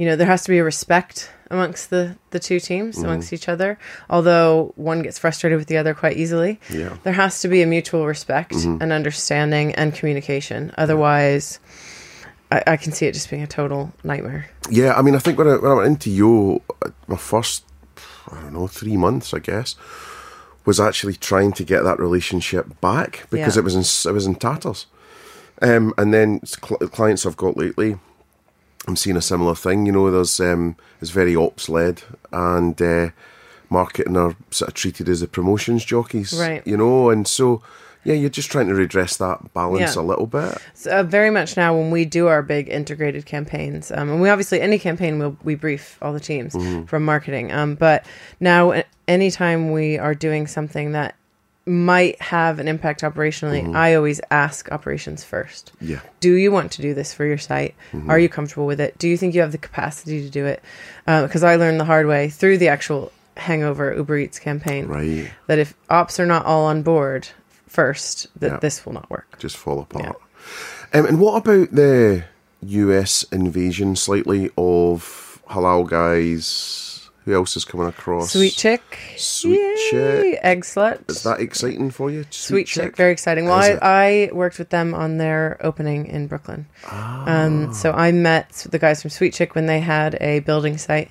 you know, there has to be a respect amongst the the two teams amongst each other. Although one gets frustrated with the other quite easily, Yeah. there has to be a mutual respect and understanding and communication. Otherwise, I, I can see it just being a total nightmare. Yeah, I mean, I think when I, when I went into Yo, my first, I don't know, three months, I guess, was actually trying to get that relationship back because Yeah. it was in it was in tatters. Um, and then cl- clients I've got lately, I'm seeing a similar thing. You know, there's um, it's very ops led, and uh, marketing are sort of treated as the promotions jockeys, Right. You know, and so yeah, you're just trying to redress that balance Yeah. a little bit. So, uh, very much now when we do our big integrated campaigns, um, and we obviously any campaign we'll, we brief all the teams from marketing. Um, but now, anytime we are doing something that might have an impact operationally, mm-hmm. I always ask operations first. Yeah. Do you want to do this for your site? Mm-hmm. Are you comfortable with it? Do you think you have the capacity to do it? Uh, because I learned the hard way through the actual Hangover Uber Eats campaign Right. that if ops are not all on board first, that Yeah. this will not work. just fall apart. Um, and what about the US invasion slightly of halal guys? Who else is coming across? Sweet chick. Sweet Yay. chick. Egg slut. Is that exciting for you? Sweet chick. Very exciting. Well, I. I worked with them on their opening in Brooklyn. Um, so I met the guys from Sweet Chick when they had a building site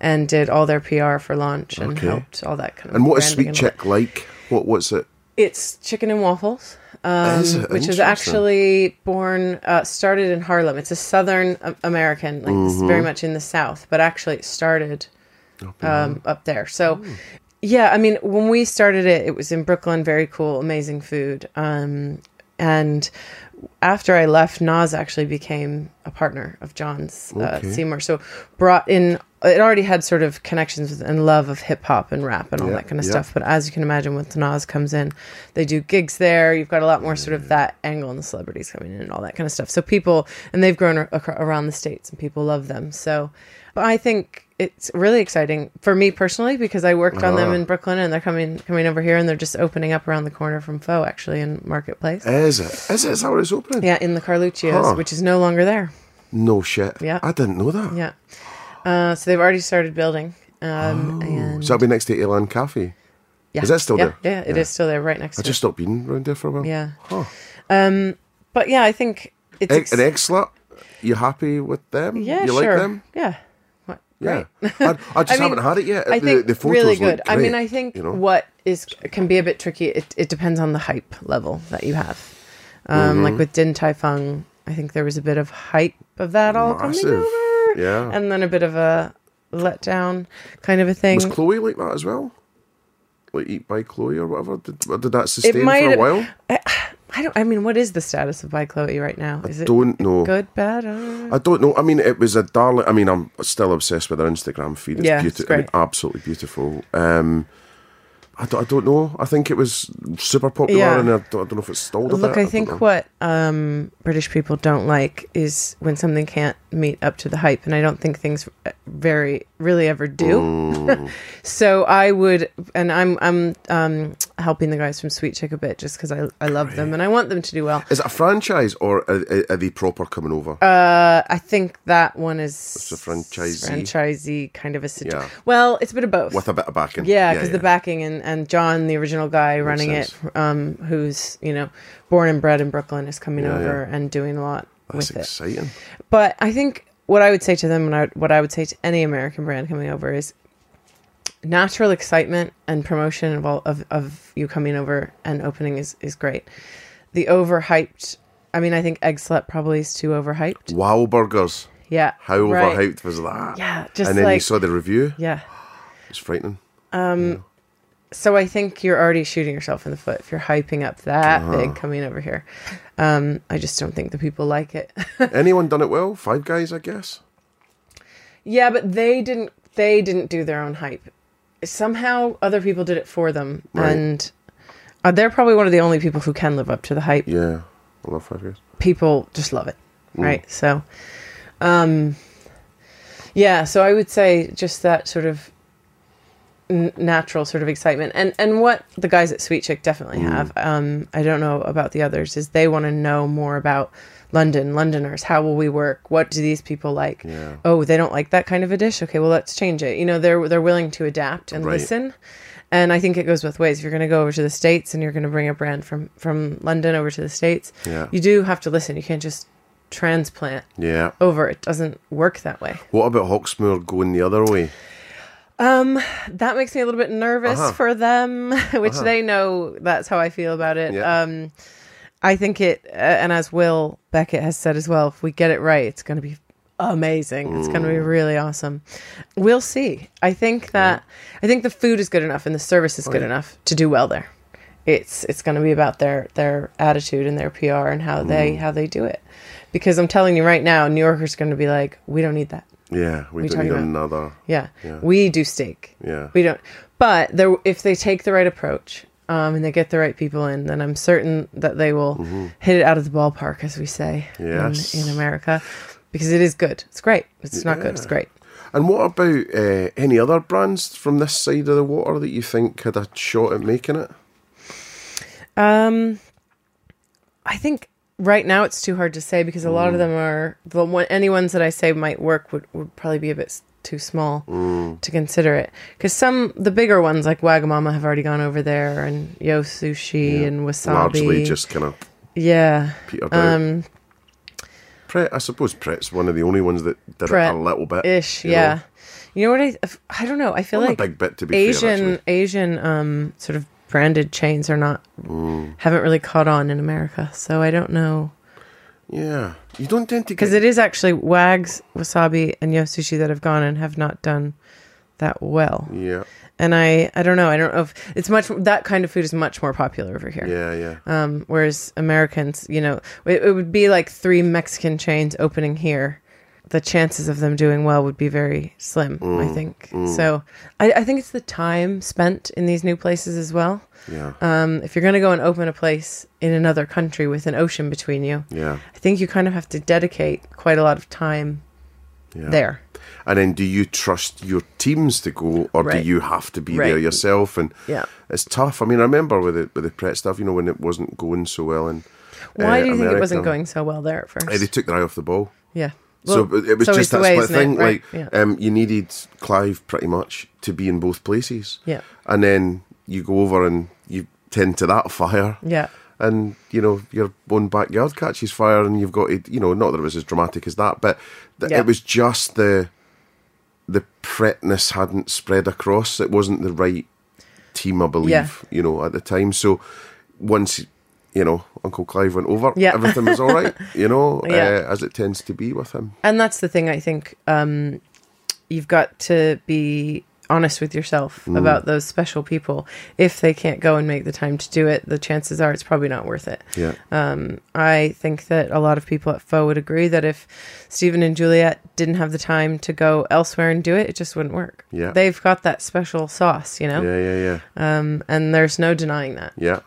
and did all their PR for launch and Okay. helped all that kind of And what is Sweet. Chick like? What What's it? It's chicken and waffles. Um, Is which is actually born, uh, started in Harlem. It's a Southern American, like Mm-hmm. very much in the South, but actually it started um, up there. So, Hmm. yeah, I mean, when we started it, it was in Brooklyn. Very cool, amazing food. Um, and after I left, Nas actually became a partner of John's uh, Okay. Seymour. So brought in. It already had sort of connections with and love of hip hop and rap and all Yeah, that kind of yeah. stuff. But as you can imagine, once Nas comes in, they do gigs there. You've got a lot more sort of that angle and the celebrities coming in and all that kind of stuff. So people, and they've grown ar- around the states and people love them. So, but I think it's really exciting for me personally because I worked on them in Brooklyn and they're coming coming over here and they're just opening up around the corner from Pho actually in Marketplace. Is it? Is it? Is that where it's opening? Yeah, in the Carluccios, Huh. which is no longer there. No shit. Yeah. I didn't know that. Yeah. Uh, so they've already started building. Um, and So that'll be next to Elan Cafe. yeah. is that still yeah, there? Yeah, it is still there, right next to it. I to just stopped being around there for a while. Yeah. Huh. Um, but yeah, I think it's ex- an egg slut. You happy with them? Yeah, you sure. like them? Yeah. Yeah. I, I just I haven't had it yet. I the, think the photos really look good. I mean, I think you know? what is can be a bit tricky. It, it depends on the hype level that you have. Um, Mm-hmm. Like with Din Tai Fung, I think there was a bit of hype of that all Massive. coming over, Yeah. and then a bit of a letdown kind of a thing. Was Chloe like that as well? Like Eat by Chloe or whatever? Did, did that sustain for a have- while? I don't. I mean, what is the status of By Chloe right now? Is it Don't know. good, bad? I don't know. I don't know. I mean, it was a darling. I mean, I'm still obsessed with her Instagram feed. It's Yeah, beautiful. I mean, absolutely beautiful. Um, I don't, I don't know. I think it was super popular, Yeah. and I don't, I don't know if it's stalled Look, bit. I think what um, British people don't like is when something can't meet up to the hype, and I don't think things very really ever do. Mm. so I would, and I'm I'm um, helping the guys from Sweet Chick a bit just because I I love them and I want them to do well. Is it a franchise or are, are they proper coming over? Uh, I think that one is a franchisee. franchisee kind of a situation. Yeah. Well, it's a bit of both. with a bit of backing. Yeah, because the backing and, and John, the original guy running sense. it, um, who's you know born and bred in Brooklyn, is coming Yeah, over and doing a lot That's with it. exciting. But I think what I would say to them, and I, what I would say to any American brand coming over is natural excitement and promotion of all of, of you coming over and opening is is great. The overhyped. I mean, I think Egg Slut probably is too overhyped. Wahlburgers. Yeah. How right. overhyped was that? Yeah, just and then you saw the review. Yeah. It's frightening. Um, So I think you're already shooting yourself in the foot if you're hyping up that Uh-huh. big coming over here. Um, I just don't think the people like it. Anyone done it well? Five guys, I guess. yeah, but they didn't. They didn't do their own hype. Somehow other people did it for them, Right. and uh, they're probably one of the only people who can live up to the hype. Yeah, I love five guys. People just love it, Mm. right? So, um, yeah. So I would say just that sort of n- natural sort of excitement and and what the guys at Sweet Chick definitely Mm. have um I don't know about the others is they want to know more about London Londoners how will we work what do these people like Yeah. oh they don't like that kind of a dish okay well let's change it you know they're they're willing to adapt and Right. listen and I think it goes both ways if you're going to go over to the states and you're going to bring a brand from from London over to the states Yeah. you do have to listen you can't just transplant Yeah. over. It doesn't work that way. What about Hawksmoor going the other way? That makes me a little bit nervous Uh-huh. for them, which they know that's how I feel about it. Yeah. Um, I think it, uh, and as Will Beckett has said as well, if we get it right, it's going to be amazing. It's going to be really awesome. We'll see. I think that I think the food is good enough and the service Oh, is good enough to do well there. It's it's going to be about their their attitude and their PR and how they Mm. how they do it. Because I'm telling you right now, New Yorkers are going to be like, we don't need that. Yeah, we you don't need about? another. Yeah. Yeah. We do steak. Yeah. We don't. But there, if they take the right approach um, and they get the right people in, then I'm certain that they will hit it out of the ballpark, as we say Mm-hmm. Yes. in, in America, because it is good. It's great. It's not good. It's great. And what about uh, any other brands from this side of the water that you think had a shot at making it? Um, I think right now it's too hard to say because a lot Mm. of them are the one. Any ones that I say might work would, would probably be a bit too small Mm. to consider it. Because some the bigger ones like Wagamama have already gone over there, and Yo Sushi and Wasabi. Largely just kind of yeah. Um, Pret, I suppose Pret's one of the only ones that did Pret it a little bit. ish. Yeah. know. You know what I? I don't know. I feel Not like a big bit to be. Asian actually. Asian um sort of branded chains are not Mm. haven't really caught on in America. So I don't know Yeah, you don't tend to because get it is actually Wags, Wasabi, and Yo Sushi that have gone and have not done that well. Yeah, And I I don't know. I don't know if it's much that kind of food is much more popular over here. yeah, yeah. Um, whereas Americans, you know, it, it would be like three Mexican chains opening here. The chances of them doing well would be very slim, I mm, think. Mm. So I, I think it's the time spent in these new places as well. Yeah, Um, if you're going to go and open a place in another country with an ocean between you, yeah, I think you kind of have to dedicate quite a lot of time yeah. there. And then, do you trust your teams to go, or Right. do you have to be Right. there yourself? And Yeah. it's tough. I mean, I remember with the with the Pret stuff, you know, when it wasn't going so well. And Why uh, do you think it wasn't going so well there at uh, first? they took their eye off the ball. yeah. So it was so just that way, split thing. Right, Like, yeah. um, you needed Clive pretty much to be in both places. Yeah. and then you go over and you tend to that fire. yeah. and you know your own backyard catches fire, and you've got to, you know, not that it was as dramatic as that, but th- Yeah. it was just the the pretness hadn't spread across. It wasn't the right team, I believe, Yeah. you know, at the time. So once you know Uncle Clive went over, Yeah. everything was all right, you know, Yeah. uh, as it tends to be with him. and that's the thing i think um, you've got to be honest with yourself Mm. about those special people if they can't go and make the time to do it the chances are it's probably not worth it Yeah, um, i think that a lot of people at Pho would agree that if stephen and juliet didn't have the time to go elsewhere and do it it just wouldn't work Yeah. they've got that special sauce you know yeah, yeah, yeah. um, and there's no denying that Yeah.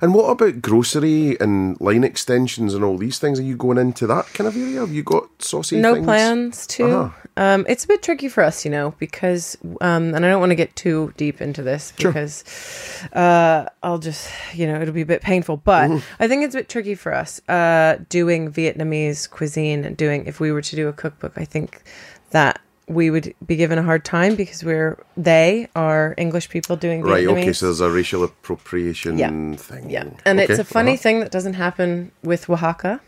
And what about grocery and line extensions and all these things? Are you going into that kind of area? Have you got saucy no things? plans to. Uh-huh. Um, it's a bit tricky for us, you know, because, um, and I don't want to get too deep into this because uh, I'll just, you know, it'll be a bit painful. But Mm-hmm. I think it's a bit tricky for us uh, doing Vietnamese cuisine and doing, if we were to do a cookbook, I think that we would be given a hard time because we're, they are English people doing Right, okay, so there's a racial appropriation Yeah. thing. Yeah, and it's a funny uh-huh. thing that doesn't happen with Wahaca,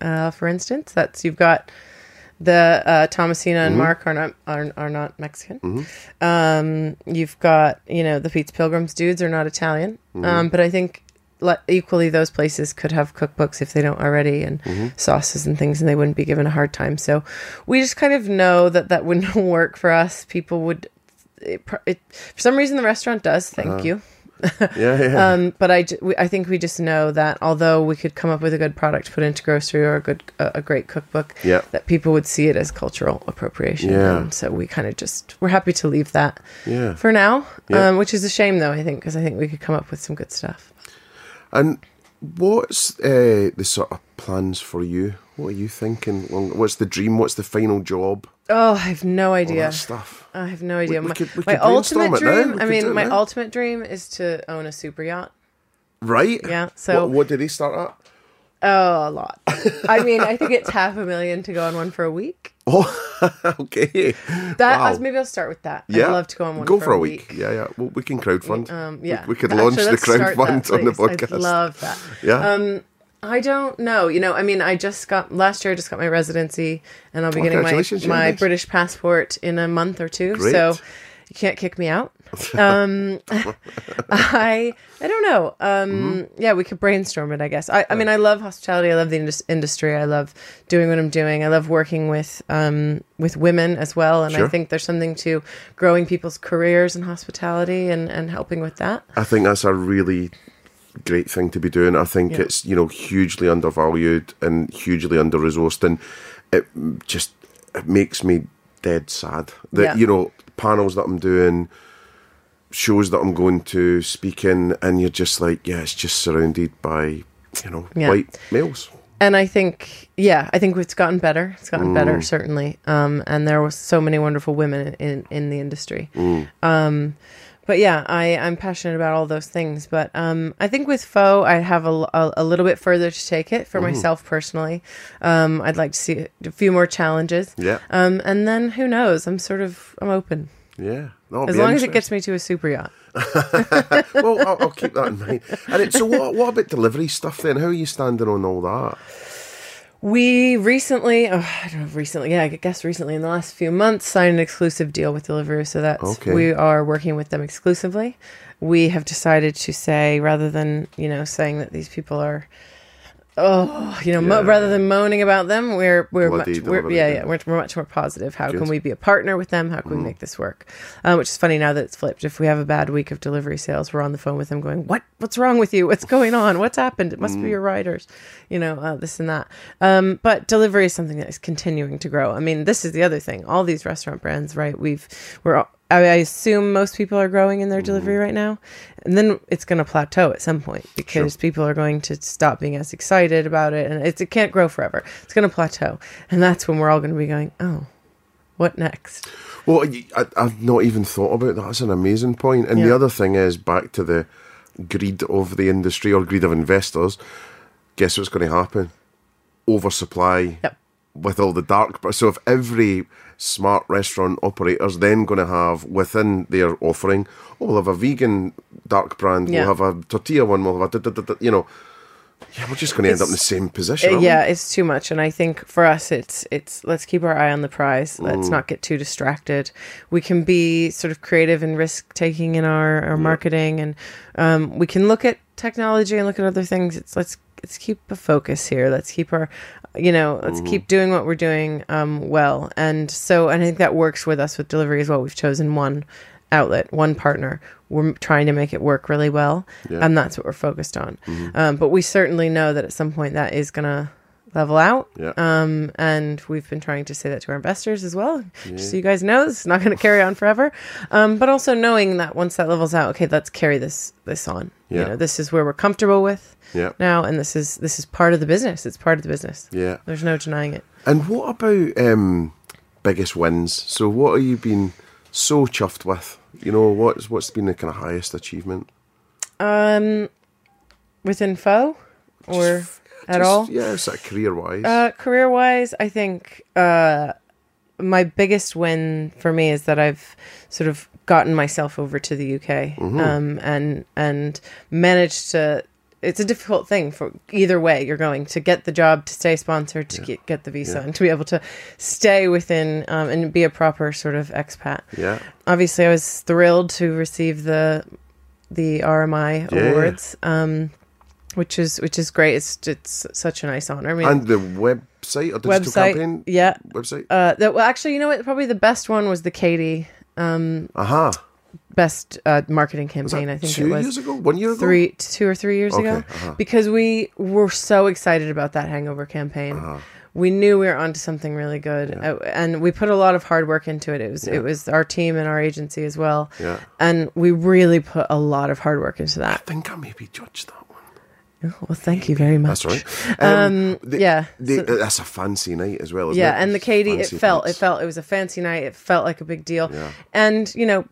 uh, for instance. That's you've got the uh, Thomasina Mm-hmm. and Mark are not are, are not Mexican. Um, you've got you know the Pizza Pilgrims dudes are not Italian. Mm-hmm. Um, but I think le- equally those places could have cookbooks if they don't already and Mm-hmm. sauces and things, and they wouldn't be given a hard time. So we just kind of know that that wouldn't work for us. People would. It, it, for some reason, the restaurant does. Thank Uh-huh. you. Yeah, yeah. Um, but I, we, I think we just know that although we could come up with a good product to put into grocery or a good a, a great cookbook, Yeah. that people would see it as cultural appropriation. Yeah. And so we kind of just we're happy to leave that Yeah. for now, Yeah. um, which is a shame though. I think because I think we could come up with some good stuff. And what's uh, the sort of plans for you? What are you thinking? What's the dream? What's the final job? Oh, I have no idea. stuff. I have no idea. we my could- we my ultimate dream. We I mean, my now. ultimate dream is to own a super yacht. Right? Yeah, so- what, what did they start at? Oh, a lot. I mean, I think it's half a million to go on one for a week. Oh, okay. That Wow. maybe I'll start with that. Yeah, I'd love to go on one. Go for, for a week. Yeah, yeah. Well, we can crowdfund. Um, We- yeah, we, could Actually, launch the crowdfund that, on the podcast. I'd love that. yeah, Um, I don't know. You know, I mean, I just got last year. I just got my residency, and I'll be getting my my. British passport in a month or two. Great. So you can't kick me out. Um, I I don't know. Um, Mm-hmm. Yeah, we could brainstorm it. I guess. I, I mean, I love hospitality. I love the indus- industry. I love doing what I'm doing. I love working with um, with women as well. And I think there's something to growing people's careers in hospitality and and helping with that. I think that's a really great thing to be doing. I think Yeah. it's you know hugely undervalued and hugely under resourced, and it just it makes me dead sad that Yeah. you know panels that I'm doing, shows that I'm going to, speak in, and you're just like, yeah, it's just surrounded by you know Yeah. white males. and I think, yeah, I think it's gotten better. It's gotten Mm. better, certainly. Um, and there were so many wonderful women in in the industry. Mm. Um, but yeah, I I'm passionate about all those things. But um, I think with Pho, I have a, a, a little bit further to take it Mm. for myself personally. Um, I'd like to see a few more challenges. Yeah. Um, and then who knows? I'm sort of I'm open Yeah, That'll as long as it gets me to a super yacht. well, I'll, I'll keep that in mind. And it, so, what, what about delivery stuff then? How are you standing on all that? We recently, oh, I don't know, recently, yeah, I guess recently in the last few months, signed an exclusive deal with Deliveroo. So that's Okay. we are working with them exclusively. We have decided to say rather than you know saying that these people are, oh, you know, mo- rather than moaning about them, we're we're Bloody much we're, yeah yeah. yeah we're, we're much more positive. How Good. can we be a partner with them? How can we make this work? Uh, which is funny now that it's flipped. If we have a bad week of delivery sales, we're on the phone with them going, "What? What's wrong with you? What's going on? What's happened? It must be your riders." You know, uh, this and that. Um, but delivery is something that is continuing to grow. I mean, this is the other thing. All these restaurant brands, right? We've we're all- I assume most people are growing in their delivery mm-hmm. right now, and then it's going to plateau at some point because people are going to stop being as excited about it, and it's, it can't grow forever. It's going to plateau, and that's when we're all going to be going, "Oh, what next?" Well, I, have not even thought about that. That's an amazing point. And Yeah. the other thing is back to the greed of the industry or greed of investors. Guess what's going to happen? Oversupply Yep. with all the dark. So if every smart restaurant operator's then going to have within their offering, oh, we'll have a vegan dark brand, Yeah. we'll have a tortilla one, we'll have a da, da, da, da, you know. Yeah, we're just going to end up in the same position. Aren't we? yeah, it's too much, and I think for us, it's it's let's keep our eye on the prize. Mm. Let's not get too distracted. We can be sort of creative and risk taking in our, our marketing, and um, we can look at technology and look at other things. It's let's let's keep a focus here. Let's keep our, you know, let's Mm-hmm. keep doing what we're doing um, well. And so, and I think that works with us with delivery as well. We've chosen one outlet, one partner. We're trying to make it work really well, Yeah. and that's what we're focused on. Mm-hmm. Um, but we certainly know that at some point that is going to level out. Yeah. Um, and we've been trying to say that to our investors as well, just so you guys know this is not going to carry on forever. Um, but also knowing that once that levels out, okay, let's carry this this on. Yeah. You know, this is where we're comfortable with Yeah. now, and this is this is part of the business. It's part of the business. Yeah. There's no denying it. And what about um, biggest wins? So, what are you been so chuffed with? You know, what's what's been the kind of highest achievement? Um, with info or at Just- all? Yeah, sort of career wise. Uh, career wise, I think uh, my biggest win for me is that I've sort of gotten myself over to the UK um, and and managed to. It's a difficult thing for either way you're going to get the job, to stay sponsored, to get, get the visa, and to be able to stay within um, and be a proper sort of expat. yeah. Obviously, I was thrilled to receive the the RMI Yeah. awards. Um, which is which is great. It's it's such a nice honor. I mean, And the website or digital website, campaign yeah. website. Uh, that, well, actually, you know what? Probably the best one was the Catey Aha. best uh, marketing campaign. I think two it was years ago, one year ago. three, two or three years Okay, ago, uh-huh. because we were so excited about that Hangover campaign. Uh-huh. We knew we were onto something really good, uh, and we put a lot of hard work into it. It was it was our team and our agency as well, Yeah. and we really put a lot of hard work into that. I think I maybe judged that Well, thank you very much. That's right. Um, the- yeah, the- so- that's a fancy night as well. Isn't yeah it? and the Catey it felt pants. it felt it was a fancy night it felt like a big deal Yeah. and you know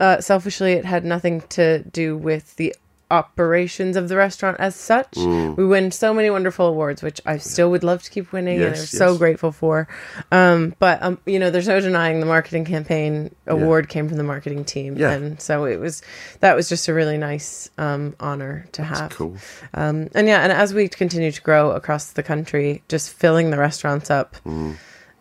uh, selfishly it had nothing to do with the operations of the restaurant as such. We win so many wonderful awards, which I still would love to keep winning, and I'm Yes, so grateful for. Um, but um, you know, there's no denying the marketing campaign award came from the marketing team, Yeah. and so it was that was just a really nice um, honor to have. Cool. Um, and yeah, and as we continue to grow across the country, just filling the restaurants up, Mm.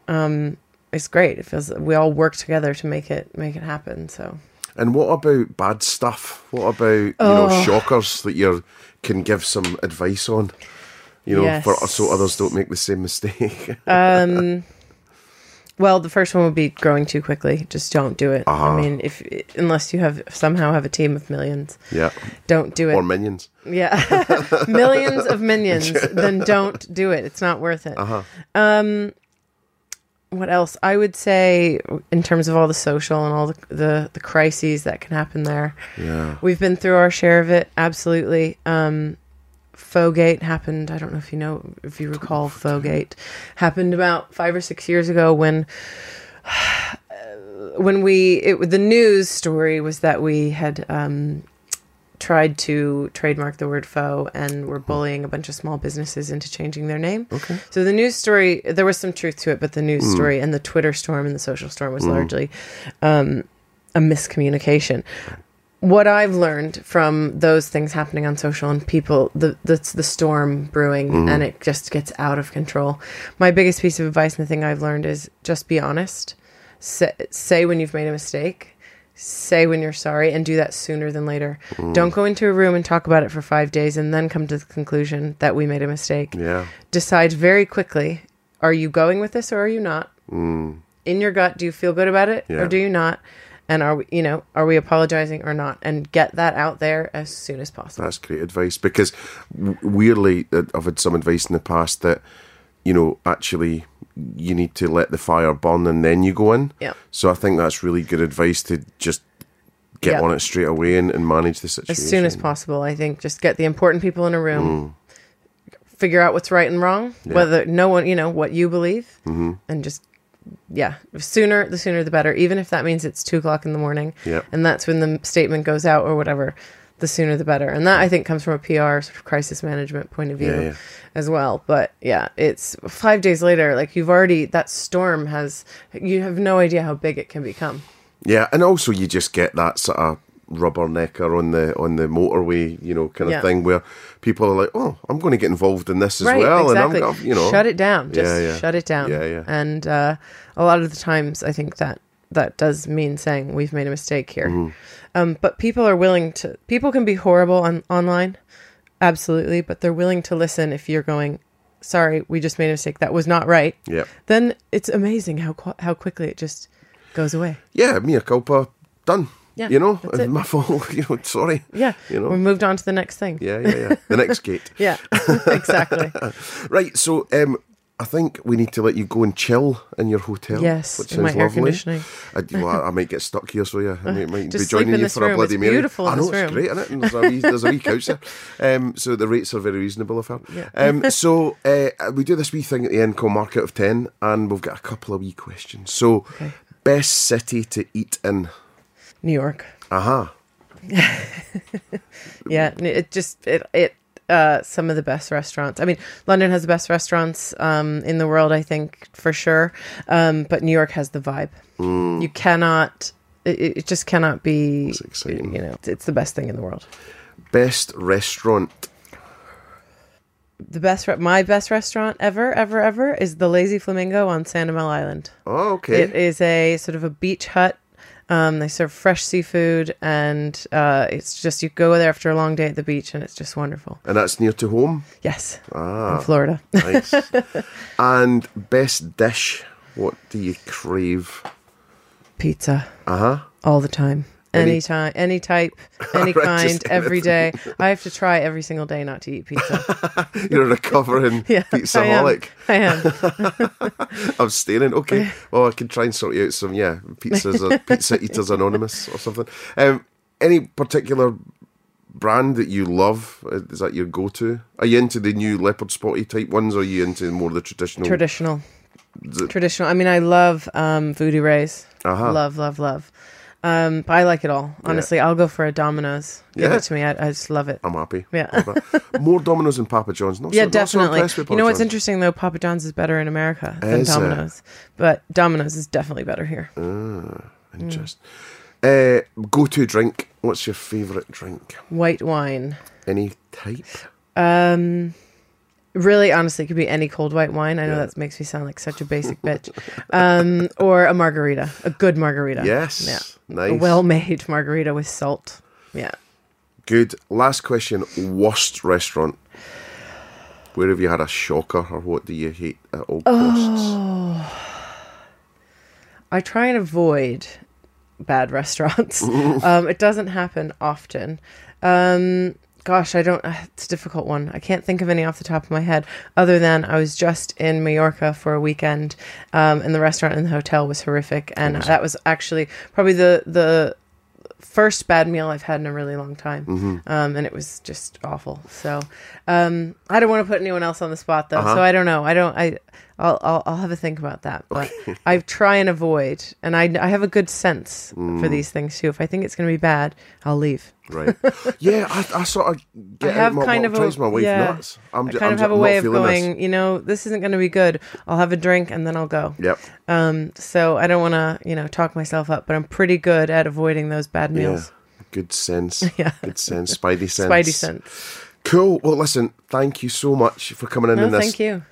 um, it's great. It feels we all work together to make it make it happen. So And what about bad stuff? What about you Oh. know shockers that you can give some advice on? You know, Yes. for so others don't make the same mistake. Well, the first one would be growing too quickly. Just don't do it. Uh-huh. I mean, if unless you have somehow have a team of millions, yeah, don't do it. or minions. yeah, millions of minions, then don't do it. It's not worth it. Uh-huh. Um, what else? I would say, in terms of all the social and all the the, the crises that can happen there, Yeah, we've been through our share of it. Absolutely. Um, Phogate happened. I don't know if you know, if you recall, Phogate happened about five or six years ago when, when we it, the news story was that we had um, tried to trademark the word pho and were bullying a bunch of small businesses into changing their name. Okay. So the news story, there was some truth to it, but the news hmm. story and the Twitter storm and the social storm was hmm. largely um, a miscommunication what I've learned from those things happening on social and people, the that's the storm brewing hmm. and it just gets out of control. My biggest piece of advice and the thing I've learned is just be honest. Say, say when you've made a mistake. Say when you're sorry and do that sooner than later. Don't go into a room and talk about it for five days and then come to the conclusion that we made a mistake yeah, decide very quickly are you going with this or are you not in your gut do you feel good about it Yeah. or do you not and are we you know are we apologizing or not and get that out there as soon as possible that's great advice. Because w- weirdly, uh, I've had some advice in the past that you know actually you need to let the fire burn and then you go in. Yeah. So I think that's really good advice to just get Yeah. on it straight away and, and manage the situation as soon as possible i think just get the important people in a room mm. figure out what's right and wrong whether no one you know what you believe mm-hmm. and just yeah sooner the sooner the better even if that means it's two o'clock in the morning Yeah. and that's when the statement goes out or whatever the sooner the better and that i think comes from a pr sort of crisis management point of view Yeah, yeah. as well but yeah it's five days later like you've already that storm has you have no idea how big it can become Yeah, and also you just get that sort of rubbernecker on the on the motorway, you know, kind of Yeah. thing where people are like, "Oh, I'm going to get involved in this as right, well," exactly. and I'm, you know, shut it down. Just Yeah, yeah. shut it down. Yeah, yeah. And uh, a lot of the times, I think that that does mean saying we've made a mistake here. Mm-hmm. Um, but people are willing to. People can be horrible on online, absolutely, but they're willing to listen if you're going. Sorry, we just made a mistake. That was not right. yeah, Then it's amazing how how quickly it just goes away. yeah, mea culpa, done. Yeah, you know, that's it. my fault. You know, sorry. Yeah, you know, we moved on to the next thing. yeah, yeah, yeah. The next gate. Yeah, exactly. Right. So, um, I think we need to let you go and chill in your hotel. Yes, which sounds lovely. conditioning. I, well, I might get stuck here, so yeah, I might, might be joining you for a room. bloody It's Mary. beautiful I know it's room. great, isn't it? And there's a wee, there's a wee couch there, um, so the rates are very reasonable. I've heard. Yeah. Um, so uh, we do this wee thing at the end called Market of Ten, and we've got a couple of wee questions. So, best city to eat in? New York. Aha. Yeah, it just it it uh some of the best restaurants. I mean, London has the best restaurants um in the world, I think for sure. Um but New York has the vibe. You cannot it, it just cannot be you know, it's, it's the best thing in the world. Best restaurant. The best re- my best restaurant ever ever ever is the Lazy Flamingo on Sanibel Island. Oh, okay. It is a sort of a beach hut. Um, they serve fresh seafood, and uh, it's just you go there after a long day at the beach, and it's just wonderful. and that's near to home. Yes, Ah. in Florida. Nice. and best dish. What do you crave? Pizza Uh huh. all the time, Any- anytime, any type, any kind, every day. I have to try every single day not to eat pizza. You're a recovering Yeah, pizzaholic. I am. I am. I'm staying. Okay. Well, I can try and sort you out some, yeah, pizzas, or Pizza Eaters Anonymous or something. Um, any particular brand that you love? Uh, Is that your go-to? Are you into the new leopard spotty type ones, or are you into more of the traditional? Traditional, traditional. I mean, I love um, Voodoo Rays. Uh-huh. Love, love, love. Um, but I like it all. Honestly, I'll go for a Domino's. Give Yeah. it to me. I, I just love it. I'm happy. Yeah. More Domino's than Papa John's. Not yeah, so, not so definitely. impressed with you know what's John's. interesting though? Papa John's is better in America than Is it? Domino's, but Domino's is definitely better here. Interest. Uh, go to drink. What's your favourite drink? White wine. Any type? Um, really, honestly, it could be any cold white wine. I know Yeah. that makes me sound like such a basic bitch. Um, or a margarita, a good margarita. Yes. Yeah. Nice. A well-made margarita with salt. Yeah. Good. Last question. Worst restaurant. Where have you had a shocker, or what do you hate at all Oh. costs? I try and avoid bad restaurants. um, it doesn't happen often. Um, gosh, I don't. uh, It's a difficult one. I can't think of any off the top of my head. Other than I was just in Mallorca for a weekend, um, and the restaurant and the hotel was horrific, and that was actually probably the the first bad meal I've had in a really long time, Mm-hmm. um, and it was just awful. So um, I don't want to put anyone else on the spot though, Uh-huh. so I don't know. I don't. I I'll, I'll I'll have a think about that, but I try and avoid, and I I have a good sense Mm. for these things too. If I think it's going to be bad, I'll leave. Right. Yeah, I, I sort of get I have my, kind of a my wife yeah, nuts. I'm I kind I'm of have a I'm way of feeling this. going. You know, this isn't going to be good. I'll have a drink and then I'll go. Yep. Um, so I don't want to you know talk myself up, but I'm pretty good at avoiding those bad meals. Yeah. Good sense. Yeah. Good sense. Spidey sense. Spidey sense. Cool. Well, listen, thank you so much for coming in No, on this thank you.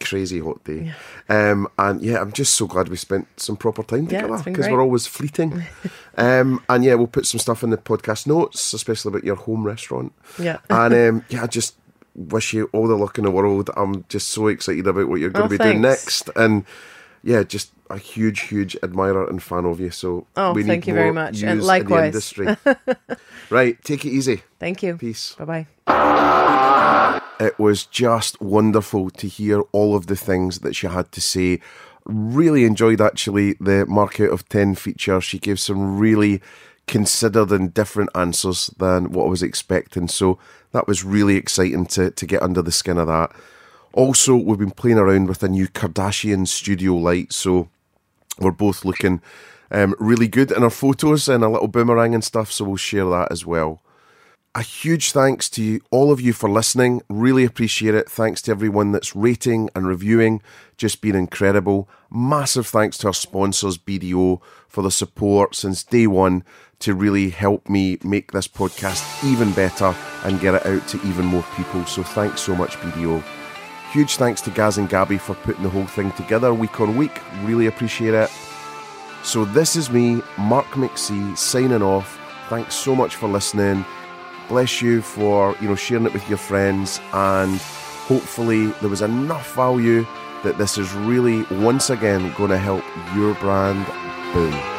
Crazy hot day. Um, and yeah, I'm just so glad we spent some proper time together because great. we're always fleeting. um, and yeah, we'll put some stuff in the podcast notes, especially about your home restaurant. Yeah. And um, yeah, I just wish you all the luck in the world. I'm just so excited about what you're going Oh, to be doing next. And yeah, just a huge, huge admirer and fan of you. So Oh, we need thank you very much. And in the likewise. industry. right, take it easy. Thank you. Peace. Bye bye. It was just wonderful to hear all of the things that she had to say. Really enjoyed actually the mark out of 10 feature. She gave some really considered and different answers than what I was expecting. So that was really exciting to, to get under the skin of that. Also, we've been playing around with a new Kardashian studio light. So we're both looking um, really good in our photos and a little boomerang and stuff. So we'll share that as well a huge thanks to you, all of you for listening. Really appreciate it. Thanks to everyone that's rating and reviewing. Just been incredible. Massive thanks to our sponsors, BDO, for the support since day one to really help me make this podcast even better and get it out to even more people. So thanks so much, BDO. Huge thanks to Gaz and Gabby for putting the whole thing together week on week. Really appreciate it. So this is me, Mark McC, signing off. Thanks so much for listening bless you for you know sharing it with your friends and hopefully there was enough value that this is really once again going to help your brand boom